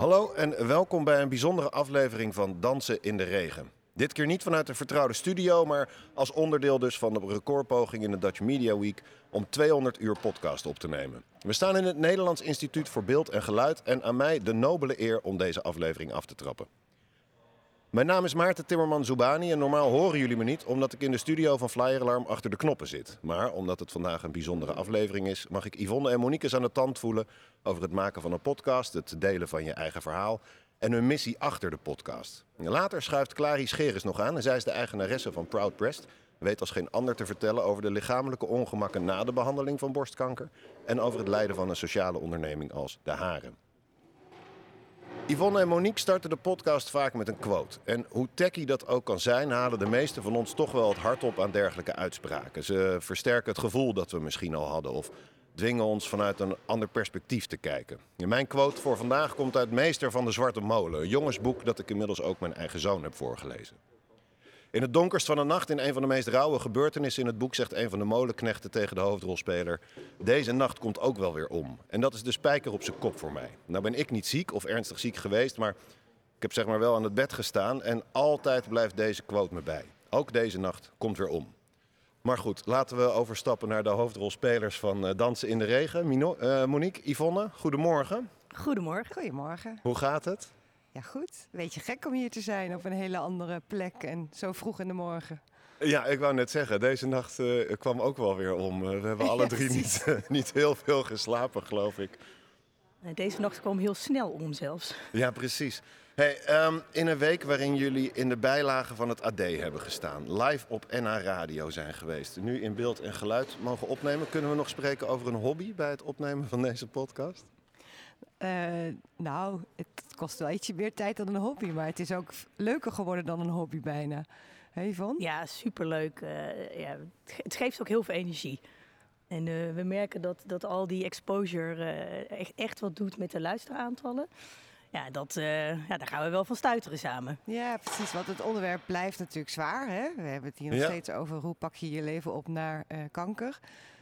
Hallo en welkom bij een bijzondere aflevering van Dansen in de Regen. Dit keer niet vanuit een vertrouwde studio, maar als onderdeel dus van de recordpoging in de Dutch Media Week om 200 uur podcast op te nemen. We staan in het Nederlands Instituut voor Beeld en Geluid en aan mij de nobele eer om deze aflevering af te trappen. Mijn naam is Maarten Timmerman Zubani en normaal horen jullie me niet omdat ik in de studio van Flyer Alarm achter de knoppen zit. Maar omdat het vandaag een bijzondere aflevering is, mag ik Yvonne en Monique eens aan de tand voelen over het maken van een podcast, het delen van je eigen verhaal en hun missie achter de podcast. Later schuift Clary Scheres nog aan en zij is de eigenaresse van Proud Breast. Weet als geen ander te vertellen over de lichamelijke ongemakken na de behandeling van borstkanker en over het leiden van een sociale onderneming als De Haren. Yvonne en Monique starten de podcast vaak met een quote. En hoe techy dat ook kan zijn, halen de meesten van ons toch wel het hart op aan dergelijke uitspraken. Ze versterken het gevoel dat we misschien al hadden of dwingen ons vanuit een ander perspectief te kijken. mijn quote voor vandaag komt uit Meester van de Zwarte Molen, een jongensboek dat ik inmiddels ook mijn eigen zoon heb voorgelezen. In het donkerst van de nacht, in een van de meest rauwe gebeurtenissen in het boek, zegt een van de molenknechten tegen de hoofdrolspeler: Deze nacht komt ook wel weer om. En dat is de spijker op zijn kop voor mij. Nou ben ik niet ziek of ernstig ziek geweest, maar ik heb zeg maar wel aan het bed gestaan en altijd blijft deze quote me bij. Ook deze nacht komt weer om. Maar goed, laten we overstappen naar de hoofdrolspelers van uh, Dansen in de Regen. Mino, uh, Monique, Yvonne, goedemorgen. Goedemorgen. Goedemorgen. Hoe gaat het? Ja, goed. Beetje gek om hier te zijn op een hele andere plek en zo vroeg in de morgen. Ja, ik wou net zeggen, deze nacht uh, kwam ook wel weer om. we hebben alle drie niet, niet heel veel geslapen, geloof ik. Deze nacht kwam heel snel om zelfs. Ja, precies. Hey, um, in een week waarin jullie in de bijlagen van het AD hebben gestaan, live op NH Radio zijn geweest, nu in beeld en geluid mogen opnemen, kunnen we nog spreken over een hobby bij het opnemen van deze podcast? Uh, nou, het kost wel ietsje meer tijd dan een hobby, maar het is ook leuker geworden dan een hobby bijna. Hey Van? Ja, superleuk. Uh, ja, het geeft ook heel veel energie. En uh, we merken dat, dat al die exposure echt, echt wat doet met de luisteraantallen ja, dat, uh, ja, daar gaan we wel van stuiteren samen. Ja, precies. Want het onderwerp blijft natuurlijk zwaar. Hè? We hebben het hier nog steeds over hoe pak je je leven op naar uh, kanker.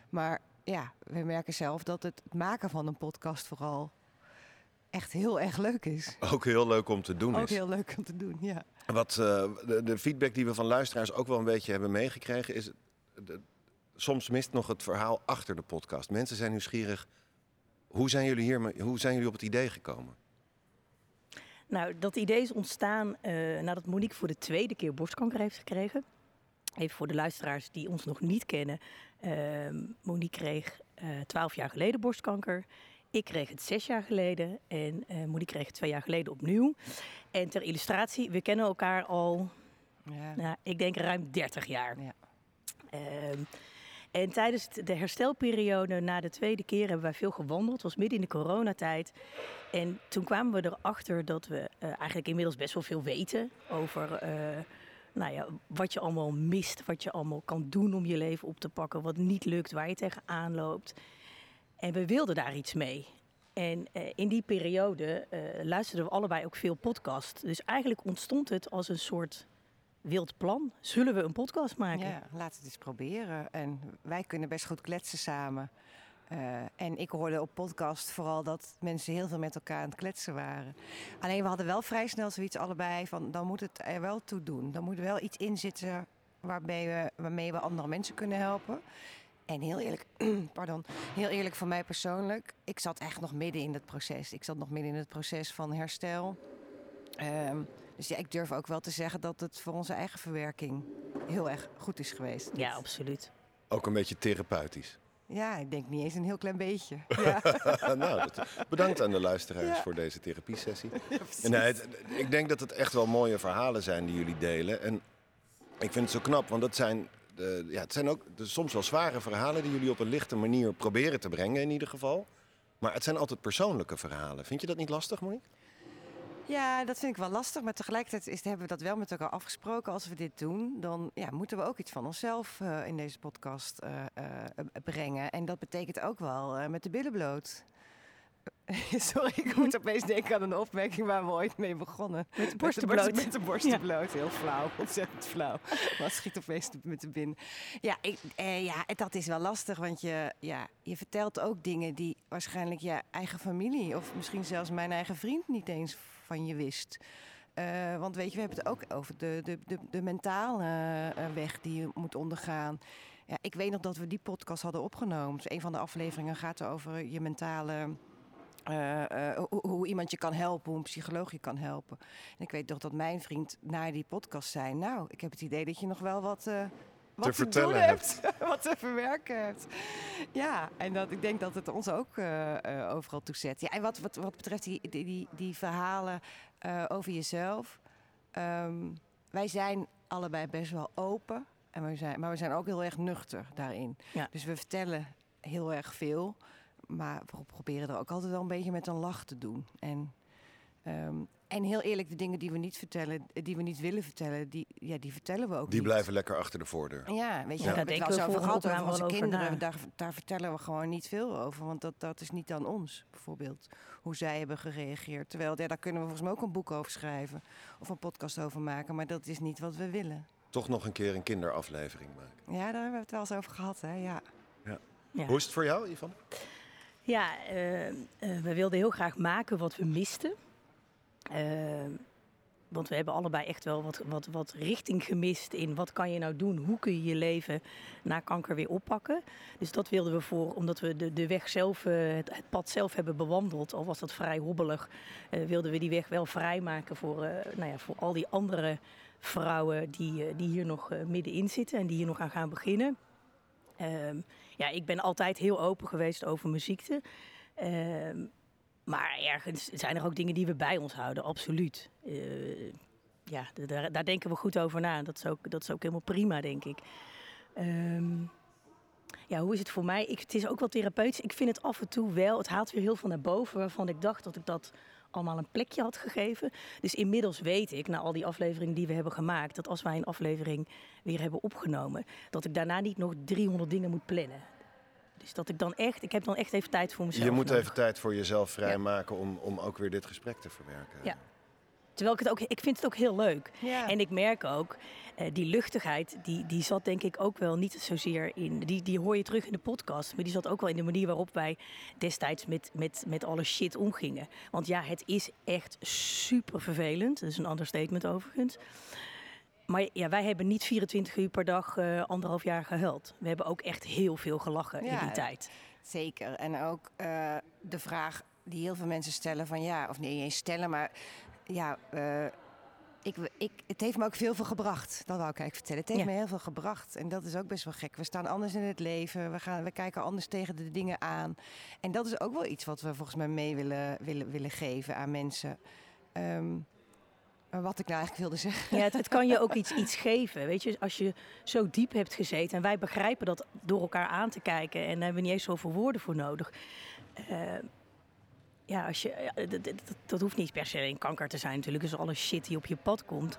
Maar ja, we merken zelf dat het maken van een podcast vooral echt heel erg leuk is. Ook heel leuk om te doen ook is. Ook heel leuk om te doen, ja. Wat uh, de, de, feedback die we van luisteraars ook wel een beetje hebben meegekregen is... De, soms mist nog het verhaal achter de podcast. Mensen zijn nieuwsgierig. Hoe zijn jullie hier? Hoe zijn jullie op het idee gekomen? Nou, dat idee is ontstaan uh, nadat Monique voor de tweede keer borstkanker heeft gekregen. Even voor de luisteraars die ons nog niet kennen. Uh, Monique kreeg uh, twaalf jaar geleden borstkanker. Ik kreeg het zes jaar geleden en Monique kreeg het twee jaar geleden opnieuw. En ter illustratie, we kennen elkaar al, ja. nou, ik denk ruim 30 jaar. Ja. Ehm, en tijdens de herstelperiode na de tweede keer hebben wij veel gewandeld. Het was midden in de coronatijd. En toen kwamen we erachter dat we uh, eigenlijk inmiddels best wel veel weten over uh, nou ja, wat je allemaal mist. Wat je allemaal kan doen om je leven op te pakken. Wat niet lukt, waar je tegenaan loopt. En we wilden daar iets mee. En uh, in die periode luisterden we allebei ook veel podcast. Dus eigenlijk ontstond het als een soort wild plan. Zullen we een podcast maken? Ja, laten we het eens proberen. En wij kunnen best goed kletsen samen. Uh, en ik hoorde op podcast vooral dat mensen heel veel met elkaar aan het kletsen waren. Alleen we hadden wel vrij snel zoiets allebei van dan moet het er wel toe doen. Dan moet er wel iets in zitten waarmee we, waarmee we andere mensen kunnen helpen. En heel eerlijk, pardon, heel eerlijk voor mij persoonlijk, ik zat echt nog midden in het proces. Ik zat nog midden in het proces van herstel. Um, dus ja, ik durf ook wel te zeggen dat het voor onze eigen verwerking heel erg goed is geweest. Ja, absoluut. Ook een beetje therapeutisch. Ja, ik denk niet eens een heel klein beetje. Ja. nou, bedankt aan de luisteraars voor deze therapiesessie. Ja, nee, ik denk dat het echt wel mooie verhalen zijn die jullie delen. En ik vind het zo knap, want het zijn, ja, het zijn ook soms wel zware verhalen die jullie op een lichte manier proberen te brengen in ieder geval. Maar het zijn altijd persoonlijke verhalen. Vind je dat niet lastig, Monique? Ja, dat vind ik wel lastig. Maar tegelijkertijd is, hebben we dat wel met elkaar afgesproken. Als we dit doen, dan ja, moeten we ook iets van onszelf uh, in deze podcast uh, uh, brengen. En dat betekent ook wel met de billen bloot. Sorry, ik moet opeens denken aan een opmerking waar we ooit mee begonnen. Met de borsten bloot. Met de borsten bloot. Heel flauw, ontzettend flauw. Maar schiet opeens met de binnen. Ja, ik, eh, ja, dat is wel lastig, want je, ja, je vertelt ook dingen die waarschijnlijk je eigen familie... of misschien zelfs mijn eigen vriend niet eens van je wist. Uh, want weet je, we hebben het ook over de, de, de, de mentale uh, weg die je moet ondergaan. Ja, ik weet nog dat we die podcast hadden opgenomen. Dus een van de afleveringen gaat over je mentale uh, uh, hoe, hoe, iemand je kan helpen, hoe een psycholoog je kan helpen. En ik weet toch dat mijn vriend na die podcast zei: Nou, ik heb het idee dat je nog wel wat. Uh, wat te, vertellen hebt. wat te verwerken hebt. Ja, en dat, ik denk dat het ons ook overal toe zet. Ja, en wat, wat, wat betreft die, die, die, die verhalen over jezelf. Um, wij zijn allebei best wel open. En we zijn, maar we zijn ook heel erg nuchter daarin. Ja. Dus we vertellen heel erg veel. Maar we proberen er ook altijd wel een beetje met een lach te doen. En, um, en heel eerlijk, de dingen die we niet vertellen, die we niet willen vertellen, die, ja, die vertellen we ook Die niet. blijven lekker achter de voordeur. Ja, weet je, Ja, daar daar hebben we het denken wel gehad over onze kinderen. Daar, daar vertellen we gewoon niet veel over, want dat, dat is niet aan ons, bijvoorbeeld. Hoe zij hebben gereageerd. Terwijl, ja, daar kunnen we volgens mij ook een boek over schrijven. Of een podcast over maken, maar dat is niet wat we willen. Toch nog een keer een kinderaflevering maken. Ja, daar hebben we het wel eens over gehad, hè, ja. Ja. Hoe is het voor jou, Ivan? Ja, eh, eh, we wilden heel graag maken wat we misten. Eh, want we hebben allebei echt wel wat, wat, wat richting gemist in wat kan je nou doen? Hoe kun je je leven na kanker weer oppakken? Dus dat wilden we voor, omdat we de, de weg zelf, eh, het, het pad zelf hebben bewandeld, al was dat vrij hobbelig, eh, wilden we die weg wel vrijmaken voor, nou ja, voor al die andere vrouwen die, die hier nog middenin zitten en die hier nog aan gaan beginnen. Ehm, ja, ik ben altijd heel open geweest over mijn ziekte. Ehm, maar ergens zijn er ook dingen die we bij ons houden, absoluut. Eh, ja, daar, daar denken we goed over na. Dat is ook, dat is ook helemaal prima, denk ik. Ehm, ja, hoe is het voor mij? Ik, het is ook wel therapeutisch. Ik vind het af en toe wel, het haalt weer heel veel naar boven... waarvan ik dacht dat ik dat allemaal een plekje had gegeven. Dus inmiddels weet ik, na al die afleveringen die we hebben gemaakt... dat als wij een aflevering weer hebben opgenomen... dat ik daarna niet nog 300 dingen moet plannen. Dus dat ik dan echt, ik heb dan echt even tijd voor mezelf Je moet even tijd voor jezelf vrijmaken om, om ook weer dit gesprek te verwerken. Ja. Terwijl ik het ook, ik vind het ook heel leuk. ja. En ik merk ook, die luchtigheid, die, die zat denk ik ook wel niet zozeer in. Die, die hoor je terug in de podcast. Maar die zat ook wel in de manier waarop wij destijds met, met, met alle shit omgingen. Want ja, het is echt super vervelend. Dat is een understatement overigens. Maar ja, wij hebben niet 24 uur per dag eh, anderhalf jaar gehuild. We hebben ook echt heel veel gelachen in die tijd. Zeker. En ook eh, de vraag die heel veel mensen stellen van ja, of niet eens stellen, maar ja, eh, ik, ik, het heeft me ook veel veel gebracht. Dat wou ik eigenlijk vertellen. Het heeft Ja. me heel veel gebracht. En dat is ook best wel gek. We staan anders in het leven. We, gaan, we kijken anders tegen de dingen aan. En dat is ook wel iets wat we volgens mij mee willen, willen, willen geven aan mensen. Ehm, wat ik nou eigenlijk wilde zeggen. Ja, het, het kan je ook iets, iets geven. Weet je, als je zo diep hebt gezeten en wij begrijpen dat door elkaar aan te kijken en daar hebben we niet eens zoveel woorden voor nodig. Eh, ja, als je, dat, dat- hoeft niet per se een kanker te zijn natuurlijk. Dus alle shit die op je pad komt,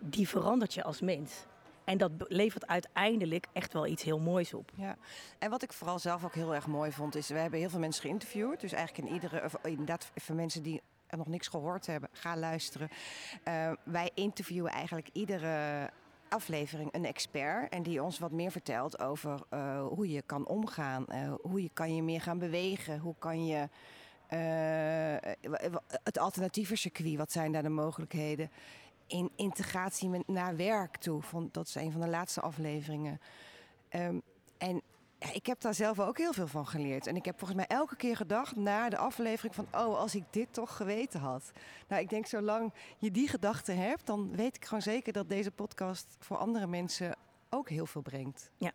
die verandert je als mens. En dat levert uiteindelijk echt wel iets heel moois op. Ja, en wat ik vooral zelf ook heel erg mooi vond, is we hebben heel veel mensen geïnterviewd. Dus eigenlijk in iedere, of inderdaad voor mensen die nog niks gehoord hebben, ga luisteren. Eh, wij interviewen eigenlijk iedere aflevering een expert en die ons wat meer vertelt over eh, hoe je kan omgaan, eh, hoe je kan je meer gaan bewegen, hoe kan je eh, wa- het alternatieve circuit, wat zijn daar de mogelijkheden? In integratie met, naar werk toe, dat is een van de laatste afleveringen. Ehm, en ja, ik heb daar zelf ook heel veel van geleerd. En ik heb volgens mij elke keer gedacht na de aflevering van... oh, als ik dit toch geweten had. Nou, ik denk zolang je die gedachte hebt... dan weet ik gewoon zeker dat deze podcast voor andere mensen ook heel veel brengt. Eh,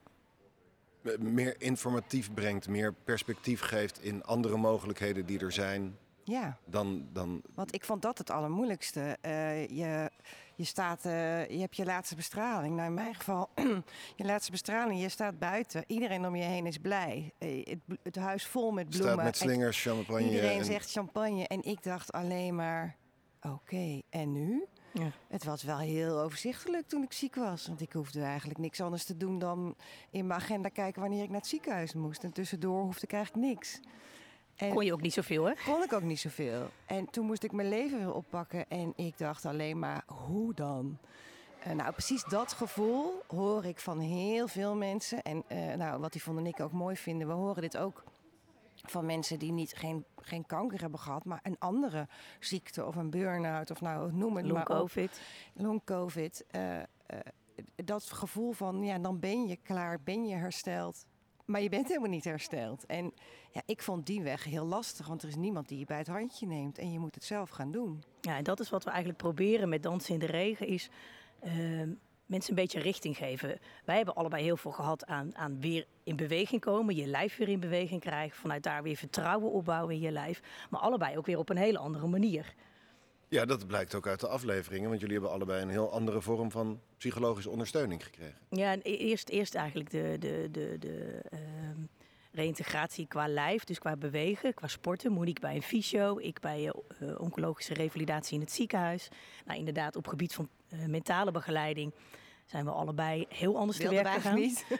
Meer informatief brengt, meer perspectief geeft in andere mogelijkheden die er zijn. Ja, Dan, dan want ik vond dat het allermoeilijkste. Eh, je, je staat, eh, je hebt je laatste bestraling. Nou, in mijn geval, je laatste bestraling, je staat buiten. Iedereen om je heen is blij. Eh, het, het huis vol met bloemen. Staat met En slingers, champagne. Iedereen en- zegt champagne. En ik dacht alleen maar, oké, en nu? Ja. Het was wel heel overzichtelijk toen ik ziek was. Want ik hoefde eigenlijk niks anders te doen dan in mijn agenda kijken wanneer ik naar het ziekenhuis moest. En tussendoor hoefde ik eigenlijk niks. En Kon je ook niet zoveel, hè? kon ik ook niet zoveel. En toen moest ik mijn leven weer oppakken. En ik dacht alleen maar, hoe dan? Eh, nou, precies dat gevoel hoor ik van heel veel mensen. En eh, nou, wat Yvonne en ik ook mooi vinden, we horen dit ook van mensen die niet, geen, geen kanker hebben gehad, maar een andere ziekte of een burn-out of nou, noem het Long maar op covid. long covid. eh, eh, dat gevoel van, ja, dan ben je klaar, ben je hersteld. Maar je bent helemaal niet hersteld. En ja, ik vond die weg heel lastig, want er is niemand die je bij het handje neemt. En je moet het zelf gaan doen. Ja, en dat is wat we eigenlijk proberen met Dansen in de Regen, is ehm, mensen een beetje richting geven. Wij hebben allebei heel veel gehad aan, aan weer in beweging komen, je lijf weer in beweging krijgen, vanuit daar weer vertrouwen opbouwen in je lijf. Maar allebei ook weer op een hele andere manier. Ja, dat blijkt ook uit de afleveringen. Want jullie hebben allebei een heel andere vorm van psychologische ondersteuning gekregen. Ja, en e- eerst, eerst eigenlijk de, de, de, de ehm, reïntegratie qua lijf, dus qua bewegen, qua sporten. Monique bij een fysio, ik bij eh, oncologische revalidatie in het ziekenhuis. Nou, inderdaad, op gebied van eh, mentale begeleiding zijn we allebei heel anders te Wilden werk we gegaan. niet.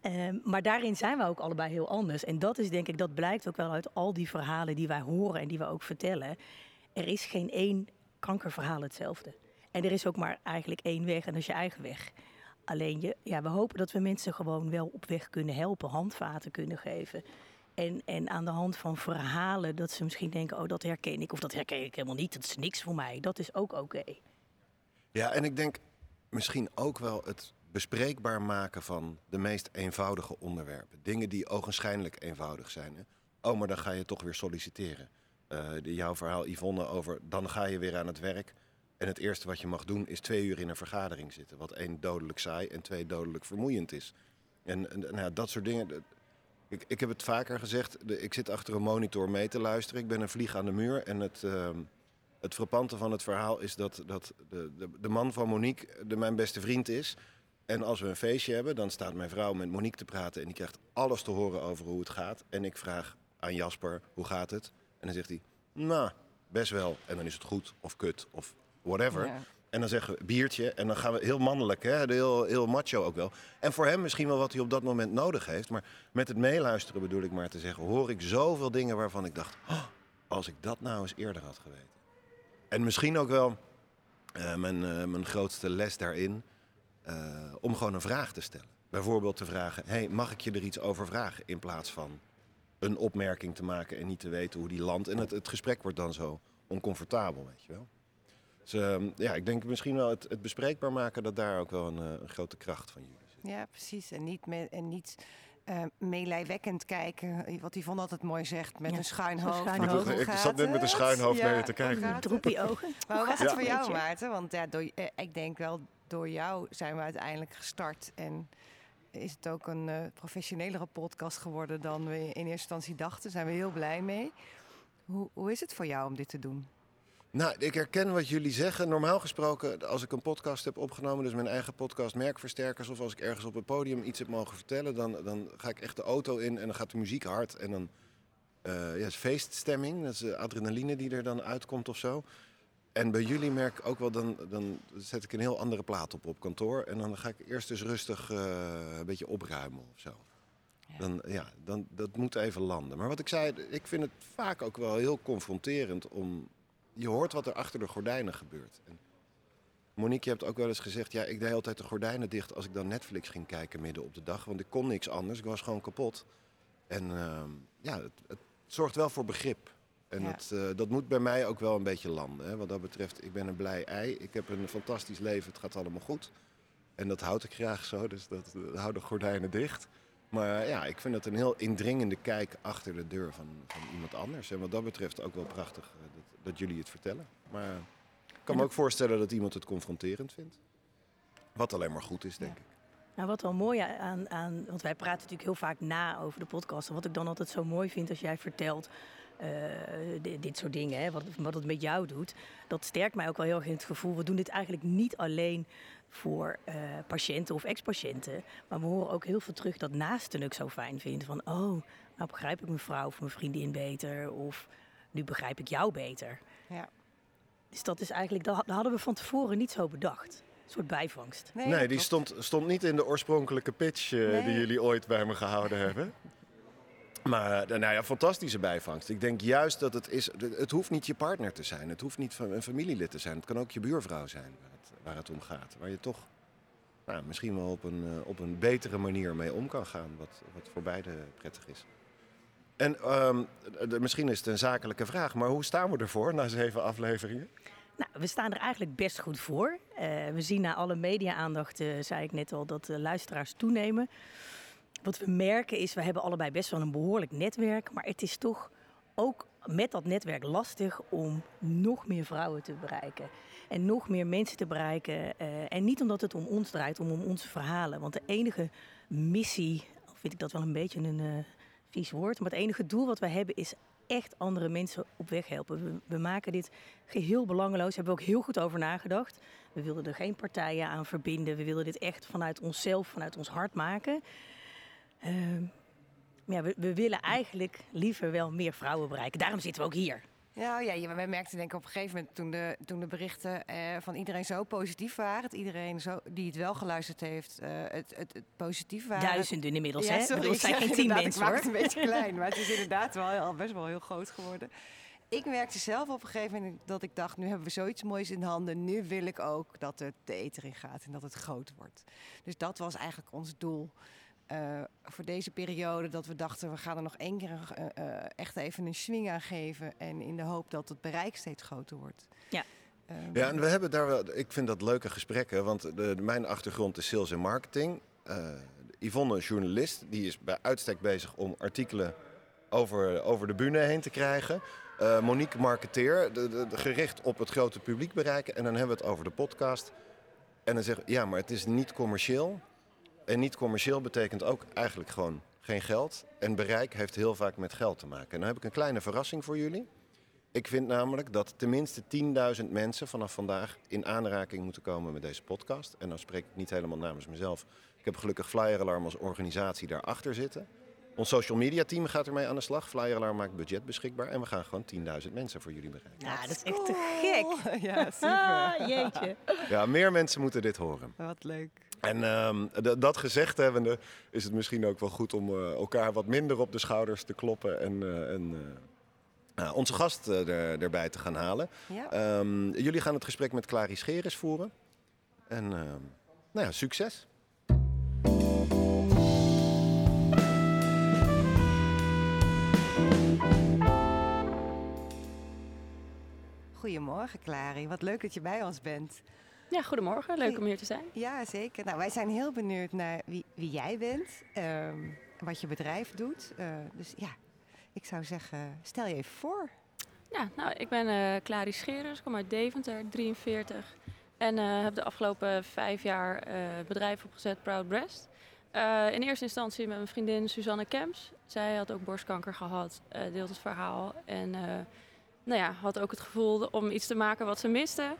Ehm, maar daarin zijn we ook allebei heel anders. En dat is denk ik, dat blijkt ook wel uit al die verhalen die wij horen en die we ook vertellen. Er is geen één kankerverhaal hetzelfde. En er is ook maar eigenlijk één weg en dat is je eigen weg. Alleen je, ja, we hopen dat we mensen gewoon wel op weg kunnen helpen, handvaten kunnen geven. En, en aan de hand van verhalen dat ze misschien denken, oh dat herken ik of dat herken ik helemaal niet, dat is niks voor mij. Dat is ook oké. Ja, en ik denk misschien ook wel het bespreekbaar maken van de meest eenvoudige onderwerpen. Dingen die ogenschijnlijk eenvoudig zijn. Hè? Oh, maar dan ga je toch weer solliciteren. Eh, jouw verhaal, Yvonne, over dan ga je weer aan het werk. En het eerste wat je mag doen is twee uur in een vergadering zitten. Wat één dodelijk saai en twee dodelijk vermoeiend is. En, nou dat soort dingen. Ik, ik heb het vaker gezegd, ik zit achter een monitor mee te luisteren. Ik ben een vlieg aan de muur. En het, ehm, het frappante van het verhaal is dat, dat de, de, de man van Monique de, mijn beste vriend is. En als we een feestje hebben, dan staat mijn vrouw met Monique te praten. En die krijgt alles te horen over hoe het gaat. En ik vraag aan Jasper, hoe gaat het? En dan zegt hij, nou, best wel. En dan is het goed of kut of whatever. Ja. En dan zeggen we biertje. En dan gaan we heel mannelijk, hè? Heel, heel macho ook wel. En voor hem misschien wel wat hij op dat moment nodig heeft. Maar met het meeluisteren bedoel ik maar te zeggen... hoor ik zoveel dingen waarvan ik dacht... "Oh, als ik dat nou eens eerder had geweten. En misschien ook wel eh, mijn, eh, mijn grootste les daarin... eh, om gewoon een vraag te stellen. Bijvoorbeeld te vragen... Hey, mag ik je er iets over vragen? In plaats van een opmerking te maken en niet te weten hoe die landt. En het, het gesprek wordt dan zo oncomfortabel, weet je wel. Dus ehm, ja, ik denk misschien wel het, het bespreekbaar maken... dat daar ook wel een, eh, een grote kracht van jullie zit. Ja, precies. En niet, en niet eh, meelijwekkend kijken. Wat Yvonne altijd mooi zegt, met Ja, een schuin hoofd. schuin van, hoofd. hoe Ik zat net met een schuin hoofd naar je te kijken. Droepie ogen. Maar hoe was Ja. het voor jou? Maarten? Want ja, door, eh, ik denk wel, door jou zijn we uiteindelijk gestart. En is het ook een eh, professionelere podcast geworden dan we in eerste instantie dachten. Daar zijn we heel blij mee. Hoe, hoe is het voor jou om dit te doen? Nou, ik herken wat jullie zeggen. Normaal gesproken, als ik een podcast heb opgenomen, dus mijn eigen podcast Merkversterkers, of als ik ergens op het podium iets heb mogen vertellen, dan, dan ga ik echt de auto in en dan gaat de muziek hard. En dan eh ja, is feeststemming, dat is de adrenaline die er dan uitkomt of zo. En bij jullie merk ik ook wel, dan, dan zet ik een heel andere plaat op op kantoor. En dan ga ik eerst eens rustig eh, een beetje opruimen of zo. Dan, ja, dan, dat moet even landen. Maar wat ik zei, ik vind het vaak ook wel heel confronterend om... Je hoort wat er achter de gordijnen gebeurt. En Monique, je hebt ook wel eens gezegd... ja, ik deed altijd de gordijnen dicht als ik dan Netflix ging kijken midden op de dag. Want ik kon niks anders, ik was gewoon kapot. En ehm, ja, het, het zorgt wel voor begrip. En Ja. het, eh, dat moet bij mij ook wel een beetje landen. Hè. Wat dat betreft, ik ben een blij ei. Ik heb een fantastisch leven, het gaat allemaal goed. En dat houd ik graag zo, dus dat eh, hou de gordijnen dicht. Maar ja, ik vind het een heel indringende kijk achter de deur van, van iemand anders. En wat dat betreft ook wel prachtig eh, dat, dat jullie het vertellen. Maar ik kan me ook voorstellen dat iemand het confronterend vindt. Wat alleen maar goed is, denk ik. Nou, wat wel mooi aan, aan, want wij praten natuurlijk heel vaak na over de podcast. En wat ik dan altijd zo mooi vind als jij vertelt eh, di- dit soort dingen, hè, wat, wat het met jou doet. Dat sterkt mij ook wel heel erg in het gevoel. We doen dit eigenlijk niet alleen voor eh, patiënten of ex-patiënten. Maar we horen ook heel veel terug dat naasten het zo fijn vinden. Van, oh, nou begrijp ik mijn vrouw of mijn vriendin beter. Of nu begrijp ik jou beter. Ja. Dus dat is eigenlijk, dat hadden we van tevoren niet zo bedacht. Een soort bijvangst. Nee, die stond, stond niet in de oorspronkelijke pitch eh, die jullie ooit bij me gehouden hebben. Maar eh, nou ja, fantastische bijvangst. Ik denk juist dat het is. Het hoeft niet je partner te zijn. Het hoeft niet van een familielid te zijn. Het kan ook je buurvrouw zijn waar het, om gaat. Waar je toch nou, misschien wel op een, eh, op een betere manier mee om kan gaan. Wat, wat voor beide prettig is. En ehm, misschien is het een zakelijke vraag, maar hoe staan we ervoor na zeven afleveringen? Nou, we staan er eigenlijk best goed voor. Eh, we zien na alle media-aandacht, eh, zei ik net al, dat de luisteraars toenemen. Wat we merken is, we hebben allebei best wel een behoorlijk netwerk. Maar het is toch ook met dat netwerk lastig om nog meer vrouwen te bereiken. En nog meer mensen te bereiken. eh, en niet omdat het om ons draait, om, om onze verhalen. Want de enige missie, al vind ik dat wel een beetje een eh, vies woord. Maar het enige doel wat we hebben is echt andere mensen op weg helpen. We, maken dit geheel belangeloos. Daar hebben we ook heel goed over nagedacht. We wilden er geen partijen aan verbinden. We wilden dit echt vanuit onszelf, vanuit ons hart maken. Ehm, ja, we, we willen eigenlijk liever wel meer vrouwen bereiken. Daarom zitten we ook hier. Nou ja, je- wij merkten denk ik op een gegeven moment toen de, toen de berichten eh, van iedereen zo positief waren. Dat iedereen zo, die het wel geluisterd heeft, eh, het, het, het positief waren. Duizenden inmiddels, Ja, hè? Sorry, het zijn geen tien mensen, hoor. het een beetje klein, maar het is inderdaad wel al best wel heel groot geworden. Ik merkte zelf op een gegeven moment dat ik dacht, nu hebben we zoiets moois in handen. Nu wil ik ook dat het de eter in gaat en dat het groot wordt. Dus dat was eigenlijk ons doel eh, voor deze periode. Dat we dachten, we gaan er nog één keer eh, eh, echt even een swing aan geven. En in de hoop dat het bereik steeds groter wordt. Ja. Ehm, Ja, en we hebben daar wel, ik vind dat leuke gesprekken, want de, de- mijn achtergrond is sales en marketing. Eh Yvonne, een journalist, die is bij uitstek bezig om artikelen over, over de bühne heen te krijgen. Eh, Monique, marketeer, de, de- de- gericht op het grote publiek bereiken. En dan hebben we het over de podcast. En dan zeggen we, ja, maar het is niet commercieel. En niet commercieel betekent ook eigenlijk gewoon geen geld. En bereik heeft heel vaak met geld te maken. En dan heb ik een kleine verrassing voor jullie. Ik vind namelijk dat tenminste 10.000 mensen vanaf vandaag in aanraking moeten komen met deze podcast. En dan spreek ik niet helemaal namens mezelf. Ik heb gelukkig Flyer Alarm als organisatie daarachter zitten. Ons social media team gaat ermee aan de slag. Flyer Alarm maakt budget beschikbaar. En we gaan gewoon 10.000 mensen voor jullie bereiken. Ja, dat is echt te gek. ja, super. Ah, jeetje. Ja, meer mensen moeten dit horen. Wat leuk. En ehm, dat gezegd hebbende is het misschien ook wel goed om eh, elkaar wat minder op de schouders te kloppen. En, eh, en eh, onze gast er, erbij te gaan halen. Ja. Ehm, jullie gaan het gesprek met Clary Scheres voeren. En ehm, nou ja, succes. Goedemorgen, Clary. Wat leuk dat je bij ons bent. Ja, goedemorgen. Leuk om hier te zijn. Ja, zeker. Nou, wij zijn heel benieuwd naar wie, wie jij bent, ehm, wat je bedrijf doet. Eh, dus ja, ik zou zeggen, stel je even voor. Ja, nou, ik ben eh Clary Scheres, kom uit Deventer, 43. En eh, heb de afgelopen vijf jaar het bedrijf opgezet, Proud Breast. In eerste instantie met mijn vriendin Suzanne Kemps. Zij had ook borstkanker gehad, eh, deelt het verhaal. En nou ja, had ook het gevoel om iets te maken wat ze miste.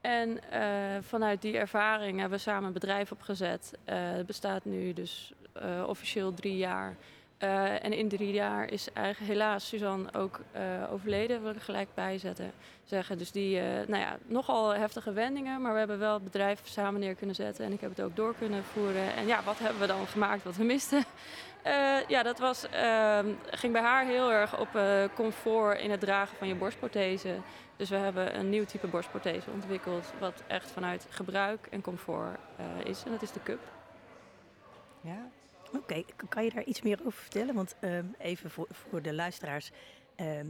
En eh, vanuit die ervaring hebben we samen een bedrijf opgezet. Eh, het bestaat nu dus eh, officieel drie jaar. Eh, en in drie jaar is eigenlijk helaas Suzanne ook eh, overleden, wil ik gelijk bijzetten. Zeggen. Dus die, eh, nou ja, nogal heftige wendingen, maar we hebben wel het bedrijf samen neer kunnen zetten en ik heb het ook door kunnen voeren. En ja, wat hebben we dan gemaakt wat we misten? Ja, dat was, ehm, ging bij haar heel erg op comfort in het dragen van je borstprothese. Dus we hebben een nieuw type borstprothese ontwikkeld, wat echt vanuit gebruik en comfort is. En dat is de cup. Ja. Oké, kan je daar iets meer over vertellen? Want ehm, even voor, voor de luisteraars. ehm,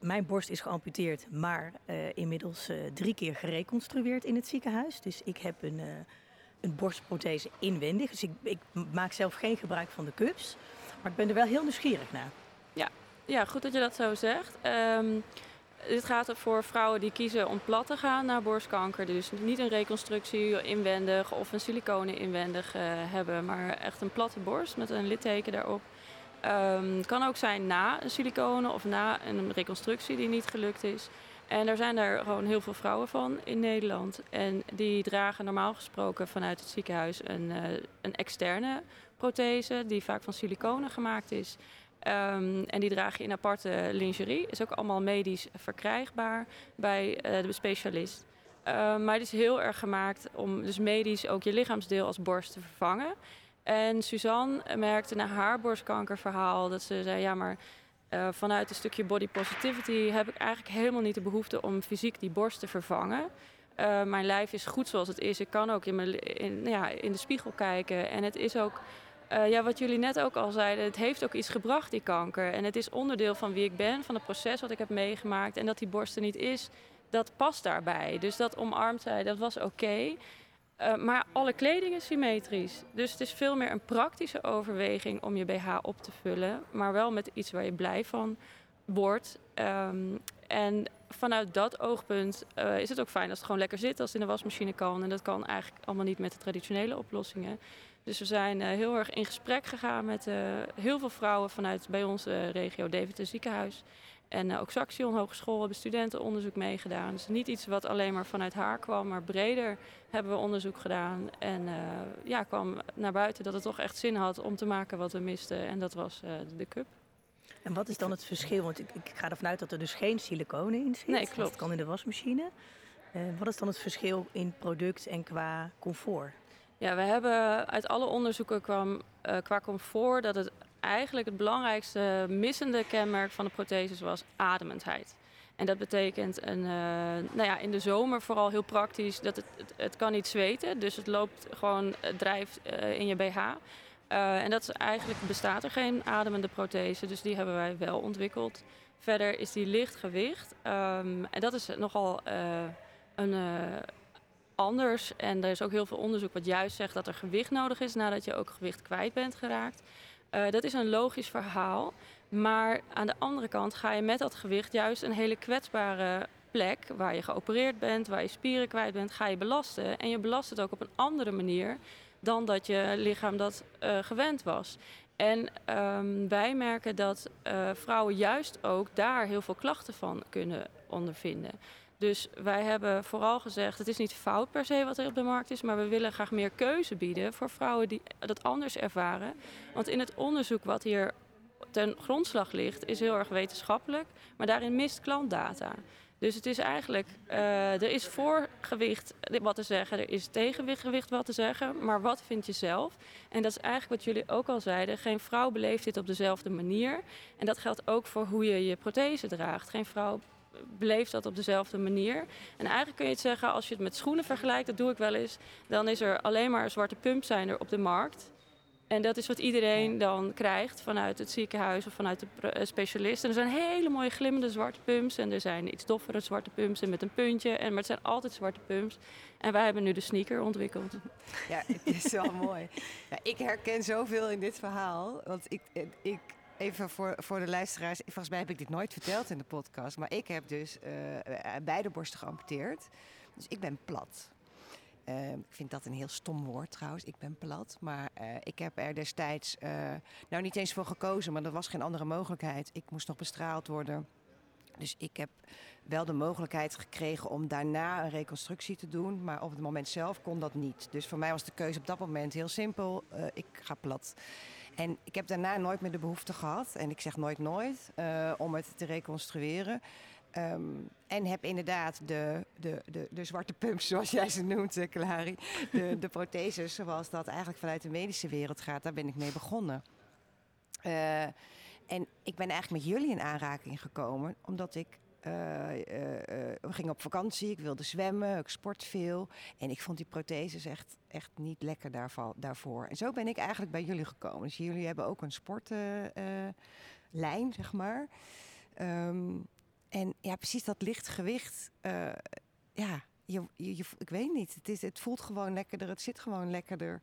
mijn borst is geamputeerd, maar eh, inmiddels eh, drie keer gereconstrueerd in het ziekenhuis. Dus ik heb een, eh, een borstprothese inwendig. Dus ik, ik maak zelf geen gebruik van de cups. Maar ik ben er wel heel nieuwsgierig naar. Ja, goed dat je dat zo zegt. Ehm, dit gaat voor vrouwen die kiezen om plat te gaan naar borstkanker. Dus niet een reconstructie inwendig of een siliconen inwendig eh, hebben, maar echt een platte borst met een litteken daarop. Ehm, Het kan ook zijn na een siliconen of na een reconstructie die niet gelukt is. En er zijn er gewoon heel veel vrouwen van in Nederland. En die dragen normaal gesproken vanuit het ziekenhuis een, eh, een externe prothese, die vaak van siliconen gemaakt is. Ehm, en die draag je in aparte lingerie. Is ook allemaal medisch verkrijgbaar bij eh, de specialist. Ehm, maar het is heel erg gemaakt om dus medisch ook je lichaamsdeel als borst te vervangen. En Suzanne merkte na haar borstkankerverhaal dat ze zei: ja, maar eh, vanuit een stukje body positivity heb ik eigenlijk helemaal niet de behoefte om fysiek die borst te vervangen. Eh, mijn lijf is goed zoals het is. Ik kan ook in, mijn, in, ja, in de spiegel kijken. En het is ook, eh, ja, wat jullie net ook al zeiden, het heeft ook iets gebracht, die kanker. En het is onderdeel van wie ik ben, van het proces wat ik heb meegemaakt. En dat die borst er niet is, dat past daarbij. Dus dat omarmt zij, dat was oké. Uh, maar alle kleding is symmetrisch. Dus het is veel meer een praktische overweging om je BH op te vullen. Maar wel met iets waar je blij van wordt. Um, en vanuit dat oogpunt uh, is het ook fijn als het gewoon lekker zit, als het in de wasmachine kan. En dat kan eigenlijk allemaal niet met de traditionele oplossingen. Dus we zijn uh, heel erg in gesprek gegaan met heel veel vrouwen vanuit bij onze regio Deventer ziekenhuis. En ook Saxion Hogeschool hebben studentenonderzoek meegedaan. Dus niet iets wat alleen maar vanuit haar kwam, maar breder hebben we onderzoek gedaan. En uh, ja, kwam naar buiten dat het toch echt zin had om te maken wat we misten. En dat was uh, de cup. En wat is dan het verschil? Want ik, ik ga ervan uit dat er dus geen siliconen in zit. Nee, klopt. Dat kan in de wasmachine. wat is dan het verschil in product en qua comfort? Ja, we hebben uit alle onderzoeken kwam qua comfort dat het eigenlijk het belangrijkste missende kenmerk van de protheses was ademendheid. En dat betekent een, uh, nou ja, in de zomer vooral heel praktisch dat het, het, kan niet zweten. Dus het loopt gewoon, het drijft uh, in je BH. En dat is eigenlijk bestaat er geen ademende prothese, dus die hebben wij wel ontwikkeld. Verder is die licht gewicht. Um, en dat is nogal een anders. En er is ook heel veel onderzoek wat juist zegt dat er gewicht nodig is nadat je ook gewicht kwijt bent geraakt. Uh, dat is een logisch verhaal. Maar aan de andere kant ga je met dat gewicht juist een hele kwetsbare plek waar je geopereerd bent, waar je spieren kwijt bent, ga je belasten. En je belast het ook op een andere manier dan dat je lichaam dat uh, gewend was. En um, wij merken dat uh, vrouwen juist ook daar heel veel klachten van kunnen ondervinden. Dus wij hebben vooral gezegd, het is niet fout per se wat er op de markt is, maar we willen graag meer keuze bieden voor vrouwen die dat anders ervaren. Want in het onderzoek wat hier ten grondslag ligt, is heel erg wetenschappelijk, maar daarin mist klantdata. Dus het is eigenlijk, uh, er is voorgewicht wat te zeggen, er is tegenwicht wat te zeggen, maar wat vind je zelf? En dat is eigenlijk wat jullie ook al zeiden, geen vrouw beleeft dit op dezelfde manier. En dat geldt ook voor hoe je je prothese draagt. Geen vrouw beleeft dat op dezelfde manier. En eigenlijk kun je het zeggen, als je het met schoenen vergelijkt, dat doe ik wel eens, dan is er alleen maar zwarte pumps zijn er op de markt. En dat is wat iedereen dan krijgt vanuit het ziekenhuis of vanuit de eh, specialist. En er zijn hele mooie glimmende zwarte pumps. En er zijn iets doffere zwarte pumps en met een puntje. En, maar het zijn altijd zwarte pumps. En wij hebben nu de sneaker ontwikkeld. Ja, het is wel mooi. Ja, ik herken zoveel in dit verhaal. Want ik, ik Even voor, voor de luisteraars. Volgens mij heb ik dit nooit verteld in de podcast. Maar ik heb dus uh, beide borsten geamputeerd. Dus ik ben plat. Uh, ik vind dat een heel stom woord trouwens. Ik ben plat. Maar uh, ik heb er destijds nou niet eens voor gekozen. Maar er was geen andere mogelijkheid. Ik moest nog bestraald worden. Dus ik heb wel de mogelijkheid gekregen om daarna een reconstructie te doen. Maar op het moment zelf kon dat niet. Dus voor mij was de keuze op dat moment heel simpel. ik ga plat. En ik heb daarna nooit meer de behoefte gehad, en ik zeg nooit nooit, uh, om het te reconstrueren. Um, en heb inderdaad de, de, de, de zwarte pumps, zoals jij ze noemt, Clary. De, de protheses, zoals dat eigenlijk vanuit de medische wereld gaat, daar ben ik mee begonnen. Uh, en ik ben eigenlijk met jullie in aanraking gekomen, omdat ik uh, uh, we gingen op vakantie, ik wilde zwemmen, ik sport veel. En ik vond die protheses echt, echt niet lekker daarvoor. En zo ben ik eigenlijk bij jullie gekomen. Dus jullie hebben ook een sportlijn, zeg maar. Um, en ja, precies dat licht gewicht. ja, je, je, ik weet niet. Het, is, het voelt gewoon lekkerder, het zit gewoon lekkerder.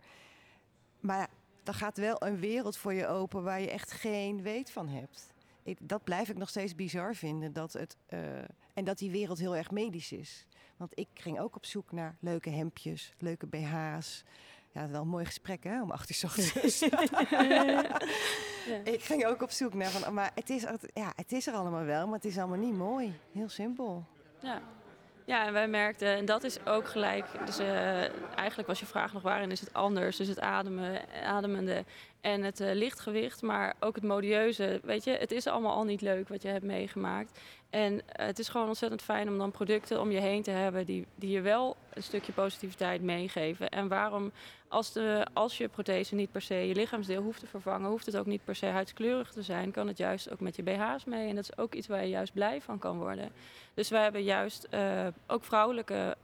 Maar dan gaat wel een wereld voor je open waar je echt geen weet van hebt ik, dat blijf ik nog steeds bizar vinden. Dat het, uh, en dat die wereld heel erg medisch is. Want ik ging ook op zoek naar leuke hemdjes, leuke BH's. Ja, wel een mooi gesprek hè, om acht uur 's ochtends. Ik ging ook op zoek naar van, maar het is, er- ja, het is er allemaal wel, maar het is allemaal niet mooi. Heel simpel. Ja. ja, en wij merkten, en dat is ook gelijk, dus eh, eigenlijk was je vraag nog waarin is het anders, dus het ademen, ademende en het eh, lichtgewicht, maar ook het modieuze, weet je, het is allemaal al niet leuk wat je hebt meegemaakt. En eh, het is gewoon ontzettend fijn om dan producten om je heen te hebben die, die je wel een stukje positiviteit meegeven. En waarom, als, de, als je prothese niet per se je lichaamsdeel hoeft te vervangen, hoeft het ook niet per se huidskleurig te zijn, kan het juist ook met je BH's mee. En dat is ook iets waar je juist blij van kan worden. Dus wij hebben juist eh, ook vrouwelijke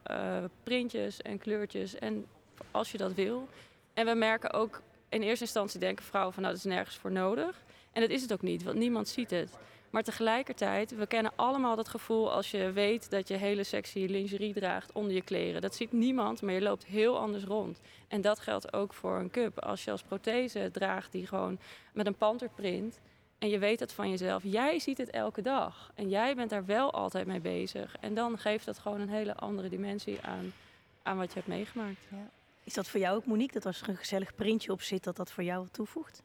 printjes en kleurtjes. En als je dat wil. En we merken ook in eerste instantie denken vrouwen van nou dat is nergens voor nodig. En dat is het ook niet, want niemand ziet het. Maar tegelijkertijd, we kennen allemaal dat gevoel als je weet dat je hele sexy lingerie draagt onder je kleren. Dat ziet niemand, maar je loopt heel anders rond. En dat geldt ook voor een cup. Als je als prothese draagt die gewoon met een panterprint en je weet dat van jezelf, jij ziet het elke dag. En jij bent daar wel altijd mee bezig. En dan geeft dat gewoon een hele andere dimensie aan, aan wat je hebt meegemaakt. Is dat voor jou ook, Monique, dat als er een gezellig printje op zit, dat dat voor jou wat toevoegt?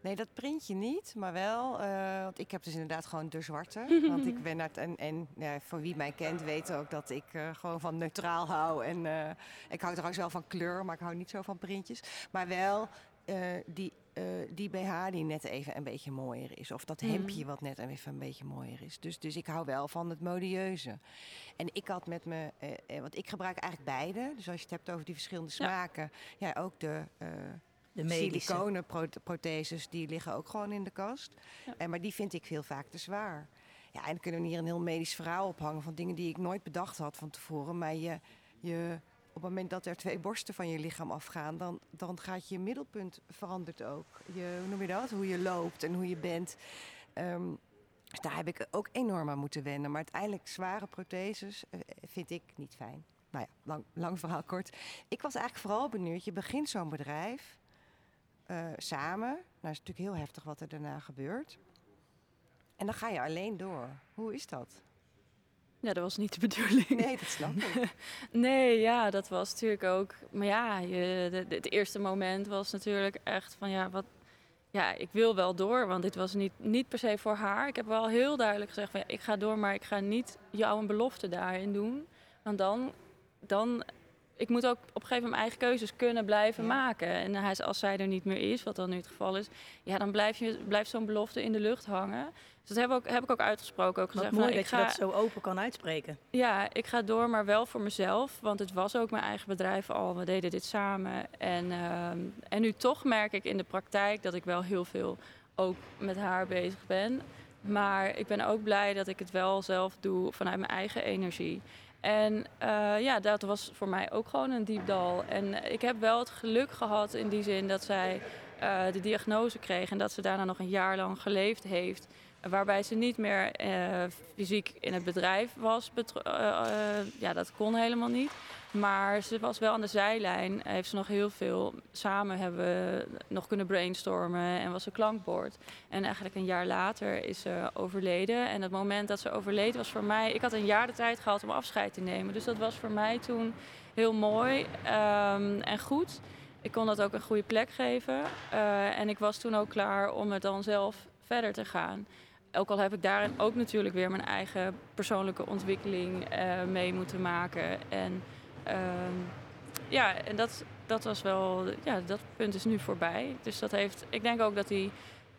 Nee, dat printje niet, maar wel, eh, want ik heb dus inderdaad gewoon de zwarte. want ik ben uit, en, en ja, voor wie mij kent weet ook dat ik eh, gewoon van neutraal hou. En eh, ik hou trouwens wel van kleur, maar ik hou niet zo van printjes. Maar wel die, eh, die BH die net even een beetje mooier is. Of dat Mhm. hemdje wat net even een beetje mooier is. Dus, dus ik hou wel van het modieuze. En ik had met me, eh, eh, want ik gebruik eigenlijk beide. Dus als je het hebt over die verschillende smaken. Ja, ook de... eh, De siliconen pro- protheses, die liggen ook gewoon in de kast. Ja. En, maar die vind ik veel vaak te zwaar. Ja, en dan kunnen we hier een heel medisch verhaal ophangen van dingen die ik nooit bedacht had van tevoren. Maar je, je, op het moment dat er twee borsten van je lichaam afgaan, dan, dan gaat je middelpunt verandert ook. Je, hoe noem je dat? Hoe je loopt en hoe je bent. Dus daar heb ik ook enorm aan moeten wennen. Maar uiteindelijk zware protheses eh, vind ik niet fijn. Nou ja, lang, lang verhaal kort. Ik was eigenlijk vooral benieuwd. Je begint zo'n bedrijf eh, samen. Nou is natuurlijk heel heftig wat er daarna gebeurt. En dan ga je alleen door. Hoe is dat? Ja, dat was niet de bedoeling. Nee, dat snap ik. Nee, ja, dat was natuurlijk ook. Maar ja, je, het eerste moment was natuurlijk echt van ja, wat. Ja, ik wil wel door, want dit was niet, niet per se voor haar. Ik heb wel heel duidelijk gezegd van ja, ik ga door, maar ik ga niet jou een belofte daarin doen. Want dan, dan ik moet ook op een gegeven moment mijn eigen keuzes kunnen blijven Ja. maken. En hij, als zij er niet meer is, wat dan nu het geval is, ja, dan blijf je, blijft zo'n belofte in de lucht hangen. Dus dat heb, ik ook, heb ik ook uitgesproken. Ook gezegd, mooi van, dat ik je ga, dat zo open kan uitspreken. ja, ik ga door, maar wel voor mezelf. Want het was ook mijn eigen bedrijf al. We deden dit samen. En, ehm, en nu toch merk ik in de praktijk dat ik wel heel veel ook met haar bezig ben. Maar ik ben ook blij dat ik het wel zelf doe vanuit mijn eigen energie. En eh, ja, dat was voor mij ook gewoon een diep dal. En ik heb wel het geluk gehad in die zin dat zij eh, de diagnose kreeg en dat ze daarna nog een jaar lang geleefd heeft. Waarbij ze niet meer eh, fysiek in het bedrijf was. eh, eh, ja, dat kon helemaal niet. Maar ze was wel aan de zijlijn. Heeft ze nog heel veel. Samen hebben we nog kunnen brainstormen en was ze klankbord. En eigenlijk een jaar later is ze overleden. En het moment dat ze overleed was voor mij. Ik had een jaar de tijd gehad om afscheid te nemen. Dus dat was voor mij toen heel mooi ehm, en goed. Ik kon dat ook een goede plek geven. Eh, en ik was toen ook klaar om het dan zelf verder te gaan. Ook al heb ik daarin ook natuurlijk weer mijn eigen persoonlijke ontwikkeling eh, mee moeten maken. En ja, en dat, dat was wel, ja, dat punt is nu voorbij. Dus dat heeft, ik denk ook dat die,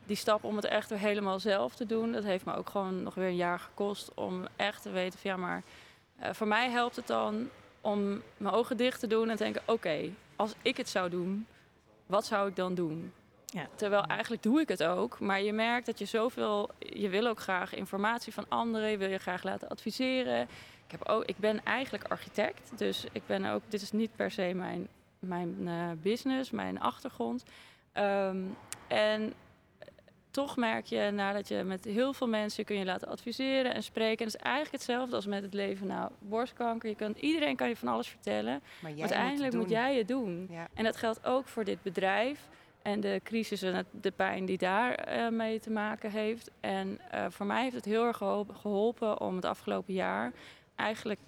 die stap om het echt weer helemaal zelf te doen, dat heeft me ook gewoon nog weer een jaar gekost om echt te weten van ja, maar eh, voor mij helpt het dan om mijn ogen dicht te doen en te denken, oké, als ik het zou doen, wat zou ik dan doen? Ja. Terwijl eigenlijk doe ik het ook, maar je merkt dat je zoveel, je wil ook graag informatie van anderen, je wil je graag laten adviseren. Ik, heb ook, ik ben eigenlijk architect, dus ik ben ook, dit is niet per se mijn, mijn eh, business, mijn achtergrond. Ehm, en toch merk je nadat je met heel veel mensen kun je laten adviseren en spreken. En het is eigenlijk hetzelfde als met het leven. Nou, borstkanker, je kunt, iedereen kan je van alles vertellen. Maar uiteindelijk moet, jij het doen. Ja. En dat geldt ook voor dit bedrijf. En de crisis en de pijn die daar eh, mee te maken heeft. En eh, voor mij heeft het heel erg geholpen om het afgelopen jaar eigenlijk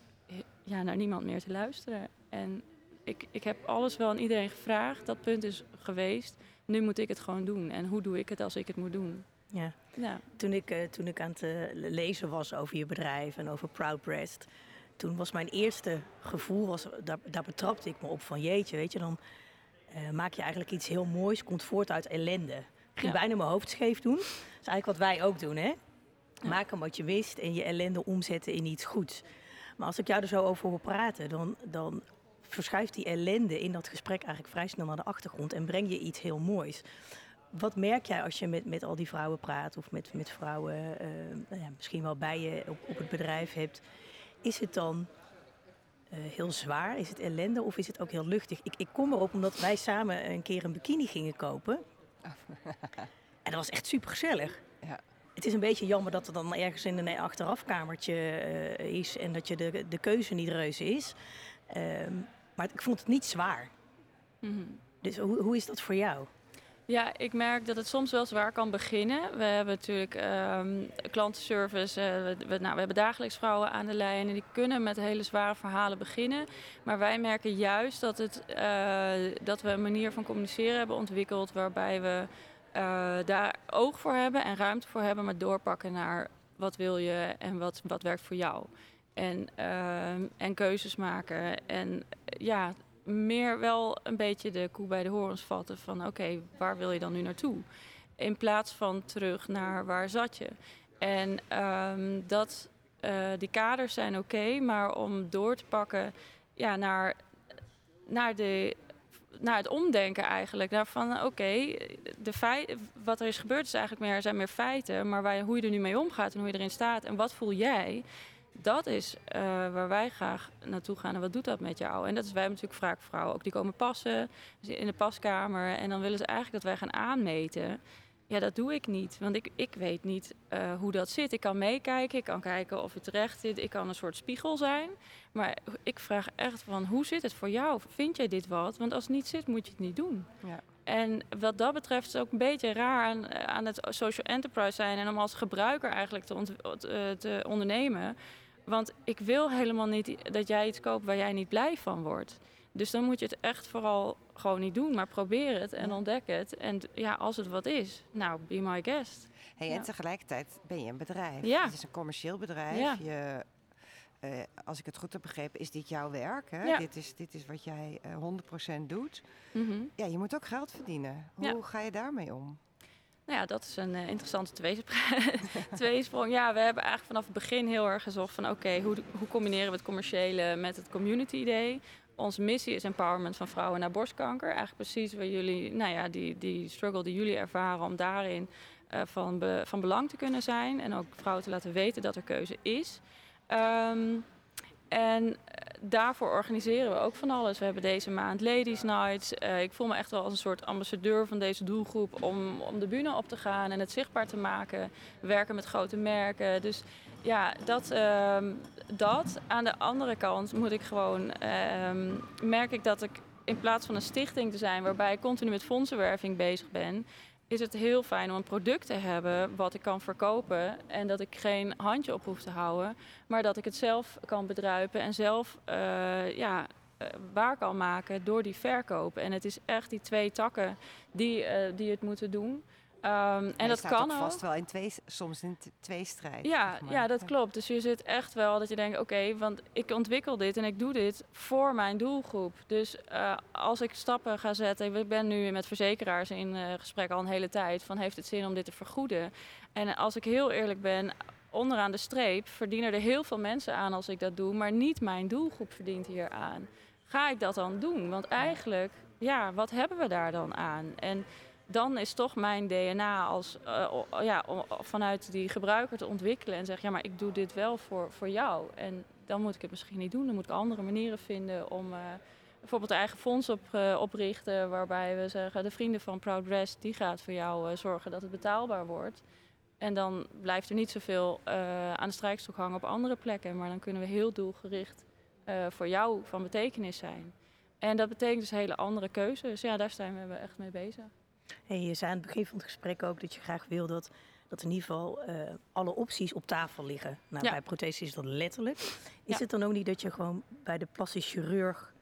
ja, naar niemand meer te luisteren. En ik, ik heb alles wel aan iedereen gevraagd. Dat punt is geweest. Nu moet ik het gewoon doen. En hoe doe ik het als ik het moet doen? Ja. Ja. Toen, ik, eh, toen ik aan het eh, lezen was over je bedrijf en over Proud Breast, toen was mijn eerste gevoel, was, daar, daar betrapte ik me op van jeetje, weet je, dan eh, maak je eigenlijk iets heel moois, komt voort uit ellende. Ik ging Ja. bijna mijn hoofd scheef doen. Dat is eigenlijk wat wij ook doen, hè? Maken wat je wist en je ellende omzetten in iets goeds. Maar als ik jou er zo over hoor praten, dan, dan verschuift die ellende in dat gesprek eigenlijk vrij snel naar de achtergrond en breng je iets heel moois. Wat merk jij als je met, met al die vrouwen praat of met, met vrouwen eh, nou ja, misschien wel bij je op, op het bedrijf hebt? Is het dan eh, heel zwaar? Is het ellende of is het ook heel luchtig? Ik, ik kom erop omdat wij samen een keer een bikini gingen kopen. En dat was echt super gezellig. Ja. Het is een beetje jammer dat er dan ergens in een achterafkamertje eh, is en dat je de, de keuze niet reuze is. Ehm, maar ik vond het niet zwaar. Mhm. Dus hoe, hoe is dat voor jou? Ja, ik merk dat het soms wel zwaar kan beginnen. We hebben natuurlijk ehm, klantenservice. eh, we, we- nou, we hebben dagelijks vrouwen aan de lijn en die kunnen met hele zware verhalen beginnen. Maar wij merken juist dat, het, eh, dat we een manier van communiceren hebben ontwikkeld waarbij we daar oog voor hebben en ruimte voor hebben, maar doorpakken naar wat wil je en wat, wat werkt voor jou. En, ehm, en keuzes maken. En eh, ja, meer wel een beetje de koe bij de horens vatten van oké, waar wil je dan nu naartoe? In plaats van terug naar waar zat je. En ehm, dat, eh, die kaders zijn oké, maar om door te pakken ja, naar, naar, de, naar het omdenken eigenlijk. Naar van oké, de wat er is gebeurd is eigenlijk meer, zijn meer feiten, maar waar, hoe je er nu mee omgaat en hoe je erin staat en wat voel jij, dat is eh, waar wij graag naartoe gaan. En wat doet dat met jou? En dat is wij hebben natuurlijk vaak vrouwen ook die komen passen in de paskamer. En dan willen ze eigenlijk dat wij gaan aanmeten. Ja, dat doe ik niet. Want ik, ik weet niet eh, hoe dat zit. Ik kan meekijken, ik kan kijken of het terecht zit. Ik kan een soort spiegel zijn. Maar ik vraag echt van, hoe zit het voor jou? Vind jij dit wat? Want als het niet zit, moet je het niet doen. Ja. En wat dat betreft is het ook een beetje raar aan, aan het social enterprise zijn... en om als gebruiker eigenlijk te, ont- eh, te ondernemen... Want ik wil helemaal niet dat jij iets koopt waar jij niet blij van wordt. Dus dan moet je het echt vooral gewoon niet doen. Maar probeer het en ontdek het. En ja, als het wat is, nou, be my guest. Hey, Ja. En tegelijkertijd ben je een bedrijf. Ja. Het is een commercieel bedrijf. Ja. Je, eh, als ik het goed heb begrepen, is dit jouw werk. Hè? Ja. Dit, is, dit is wat jij eh 100% doet. Mhm. Ja, je moet ook geld verdienen. Hoe ga je daarmee om? Nou ja, dat is een eh, interessante tweespr- tweesprong. Ja, we hebben eigenlijk vanaf het begin heel erg gezocht van... oké, hoe, hoe combineren we het commerciële met het community idee? Onze missie is empowerment van vrouwen naar borstkanker. Eigenlijk precies waar jullie, nou ja, die, die struggle die jullie ervaren... om daarin eh, van, van belang te kunnen zijn. En ook vrouwen te laten weten dat er keuze is. Ehm, en eh, daarvoor organiseren we ook van alles. We hebben deze maand Ladies Nights. Eh, ik voel me echt wel als een soort ambassadeur van deze doelgroep om, om de bühne op te gaan en het zichtbaar te maken. We werken met grote merken. Dus ja, dat, ehm, dat. Aan de andere kant moet ik gewoon, ehm, merk ik dat ik in plaats van een stichting te zijn waarbij ik continu met fondsenwerving bezig ben, is het heel fijn om een product te hebben wat ik kan verkopen en dat ik geen handje op hoef te houden, maar dat ik het zelf kan bedruipen en zelf eh, ja, eh, waar kan maken door die verkoop. En het is echt die twee takken die, eh, die het moeten doen. Ehm, en dat staat kan ook ook. vast wel in twee, soms in t- tweestrijd. Ja, zeg maar. ja, dat klopt. Dus je zit echt wel dat je denkt, oké, want ik ontwikkel dit en ik doe dit voor mijn doelgroep. Dus eh, als ik stappen ga zetten, ik ben nu met verzekeraars in eh, gesprek al een hele tijd, van heeft het zin om dit te vergoeden? En als ik heel eerlijk ben, onderaan de streep verdienen er heel veel mensen aan als ik dat doe, maar niet mijn doelgroep verdient hier aan. Ga ik dat dan doen? Want eigenlijk, ja, wat hebben we daar dan aan? En dan is toch mijn DNA als, eh, ja, vanuit die gebruiker te ontwikkelen en zeggen, ja, maar ik doe dit wel voor, voor jou. En dan moet ik het misschien niet doen. Dan moet ik andere manieren vinden om eh, bijvoorbeeld een eigen fonds op, eh, oprichten, waarbij we zeggen, de vrienden van Proud Rest, die gaat voor jou zorgen dat het betaalbaar wordt. En dan blijft er niet zoveel aan de strijkstok hangen op andere plekken, maar dan kunnen we heel doelgericht voor jou van betekenis zijn. En dat betekent dus hele andere keuzes. Ja, daar zijn we echt mee bezig. Hey, je zei aan het begin van het gesprek ook dat je graag wil dat, dat in ieder geval eh, alle opties op tafel liggen. Nou, Ja. bij prothese is dat letterlijk. Is Ja. het dan ook niet dat je gewoon bij de plastisch chirurg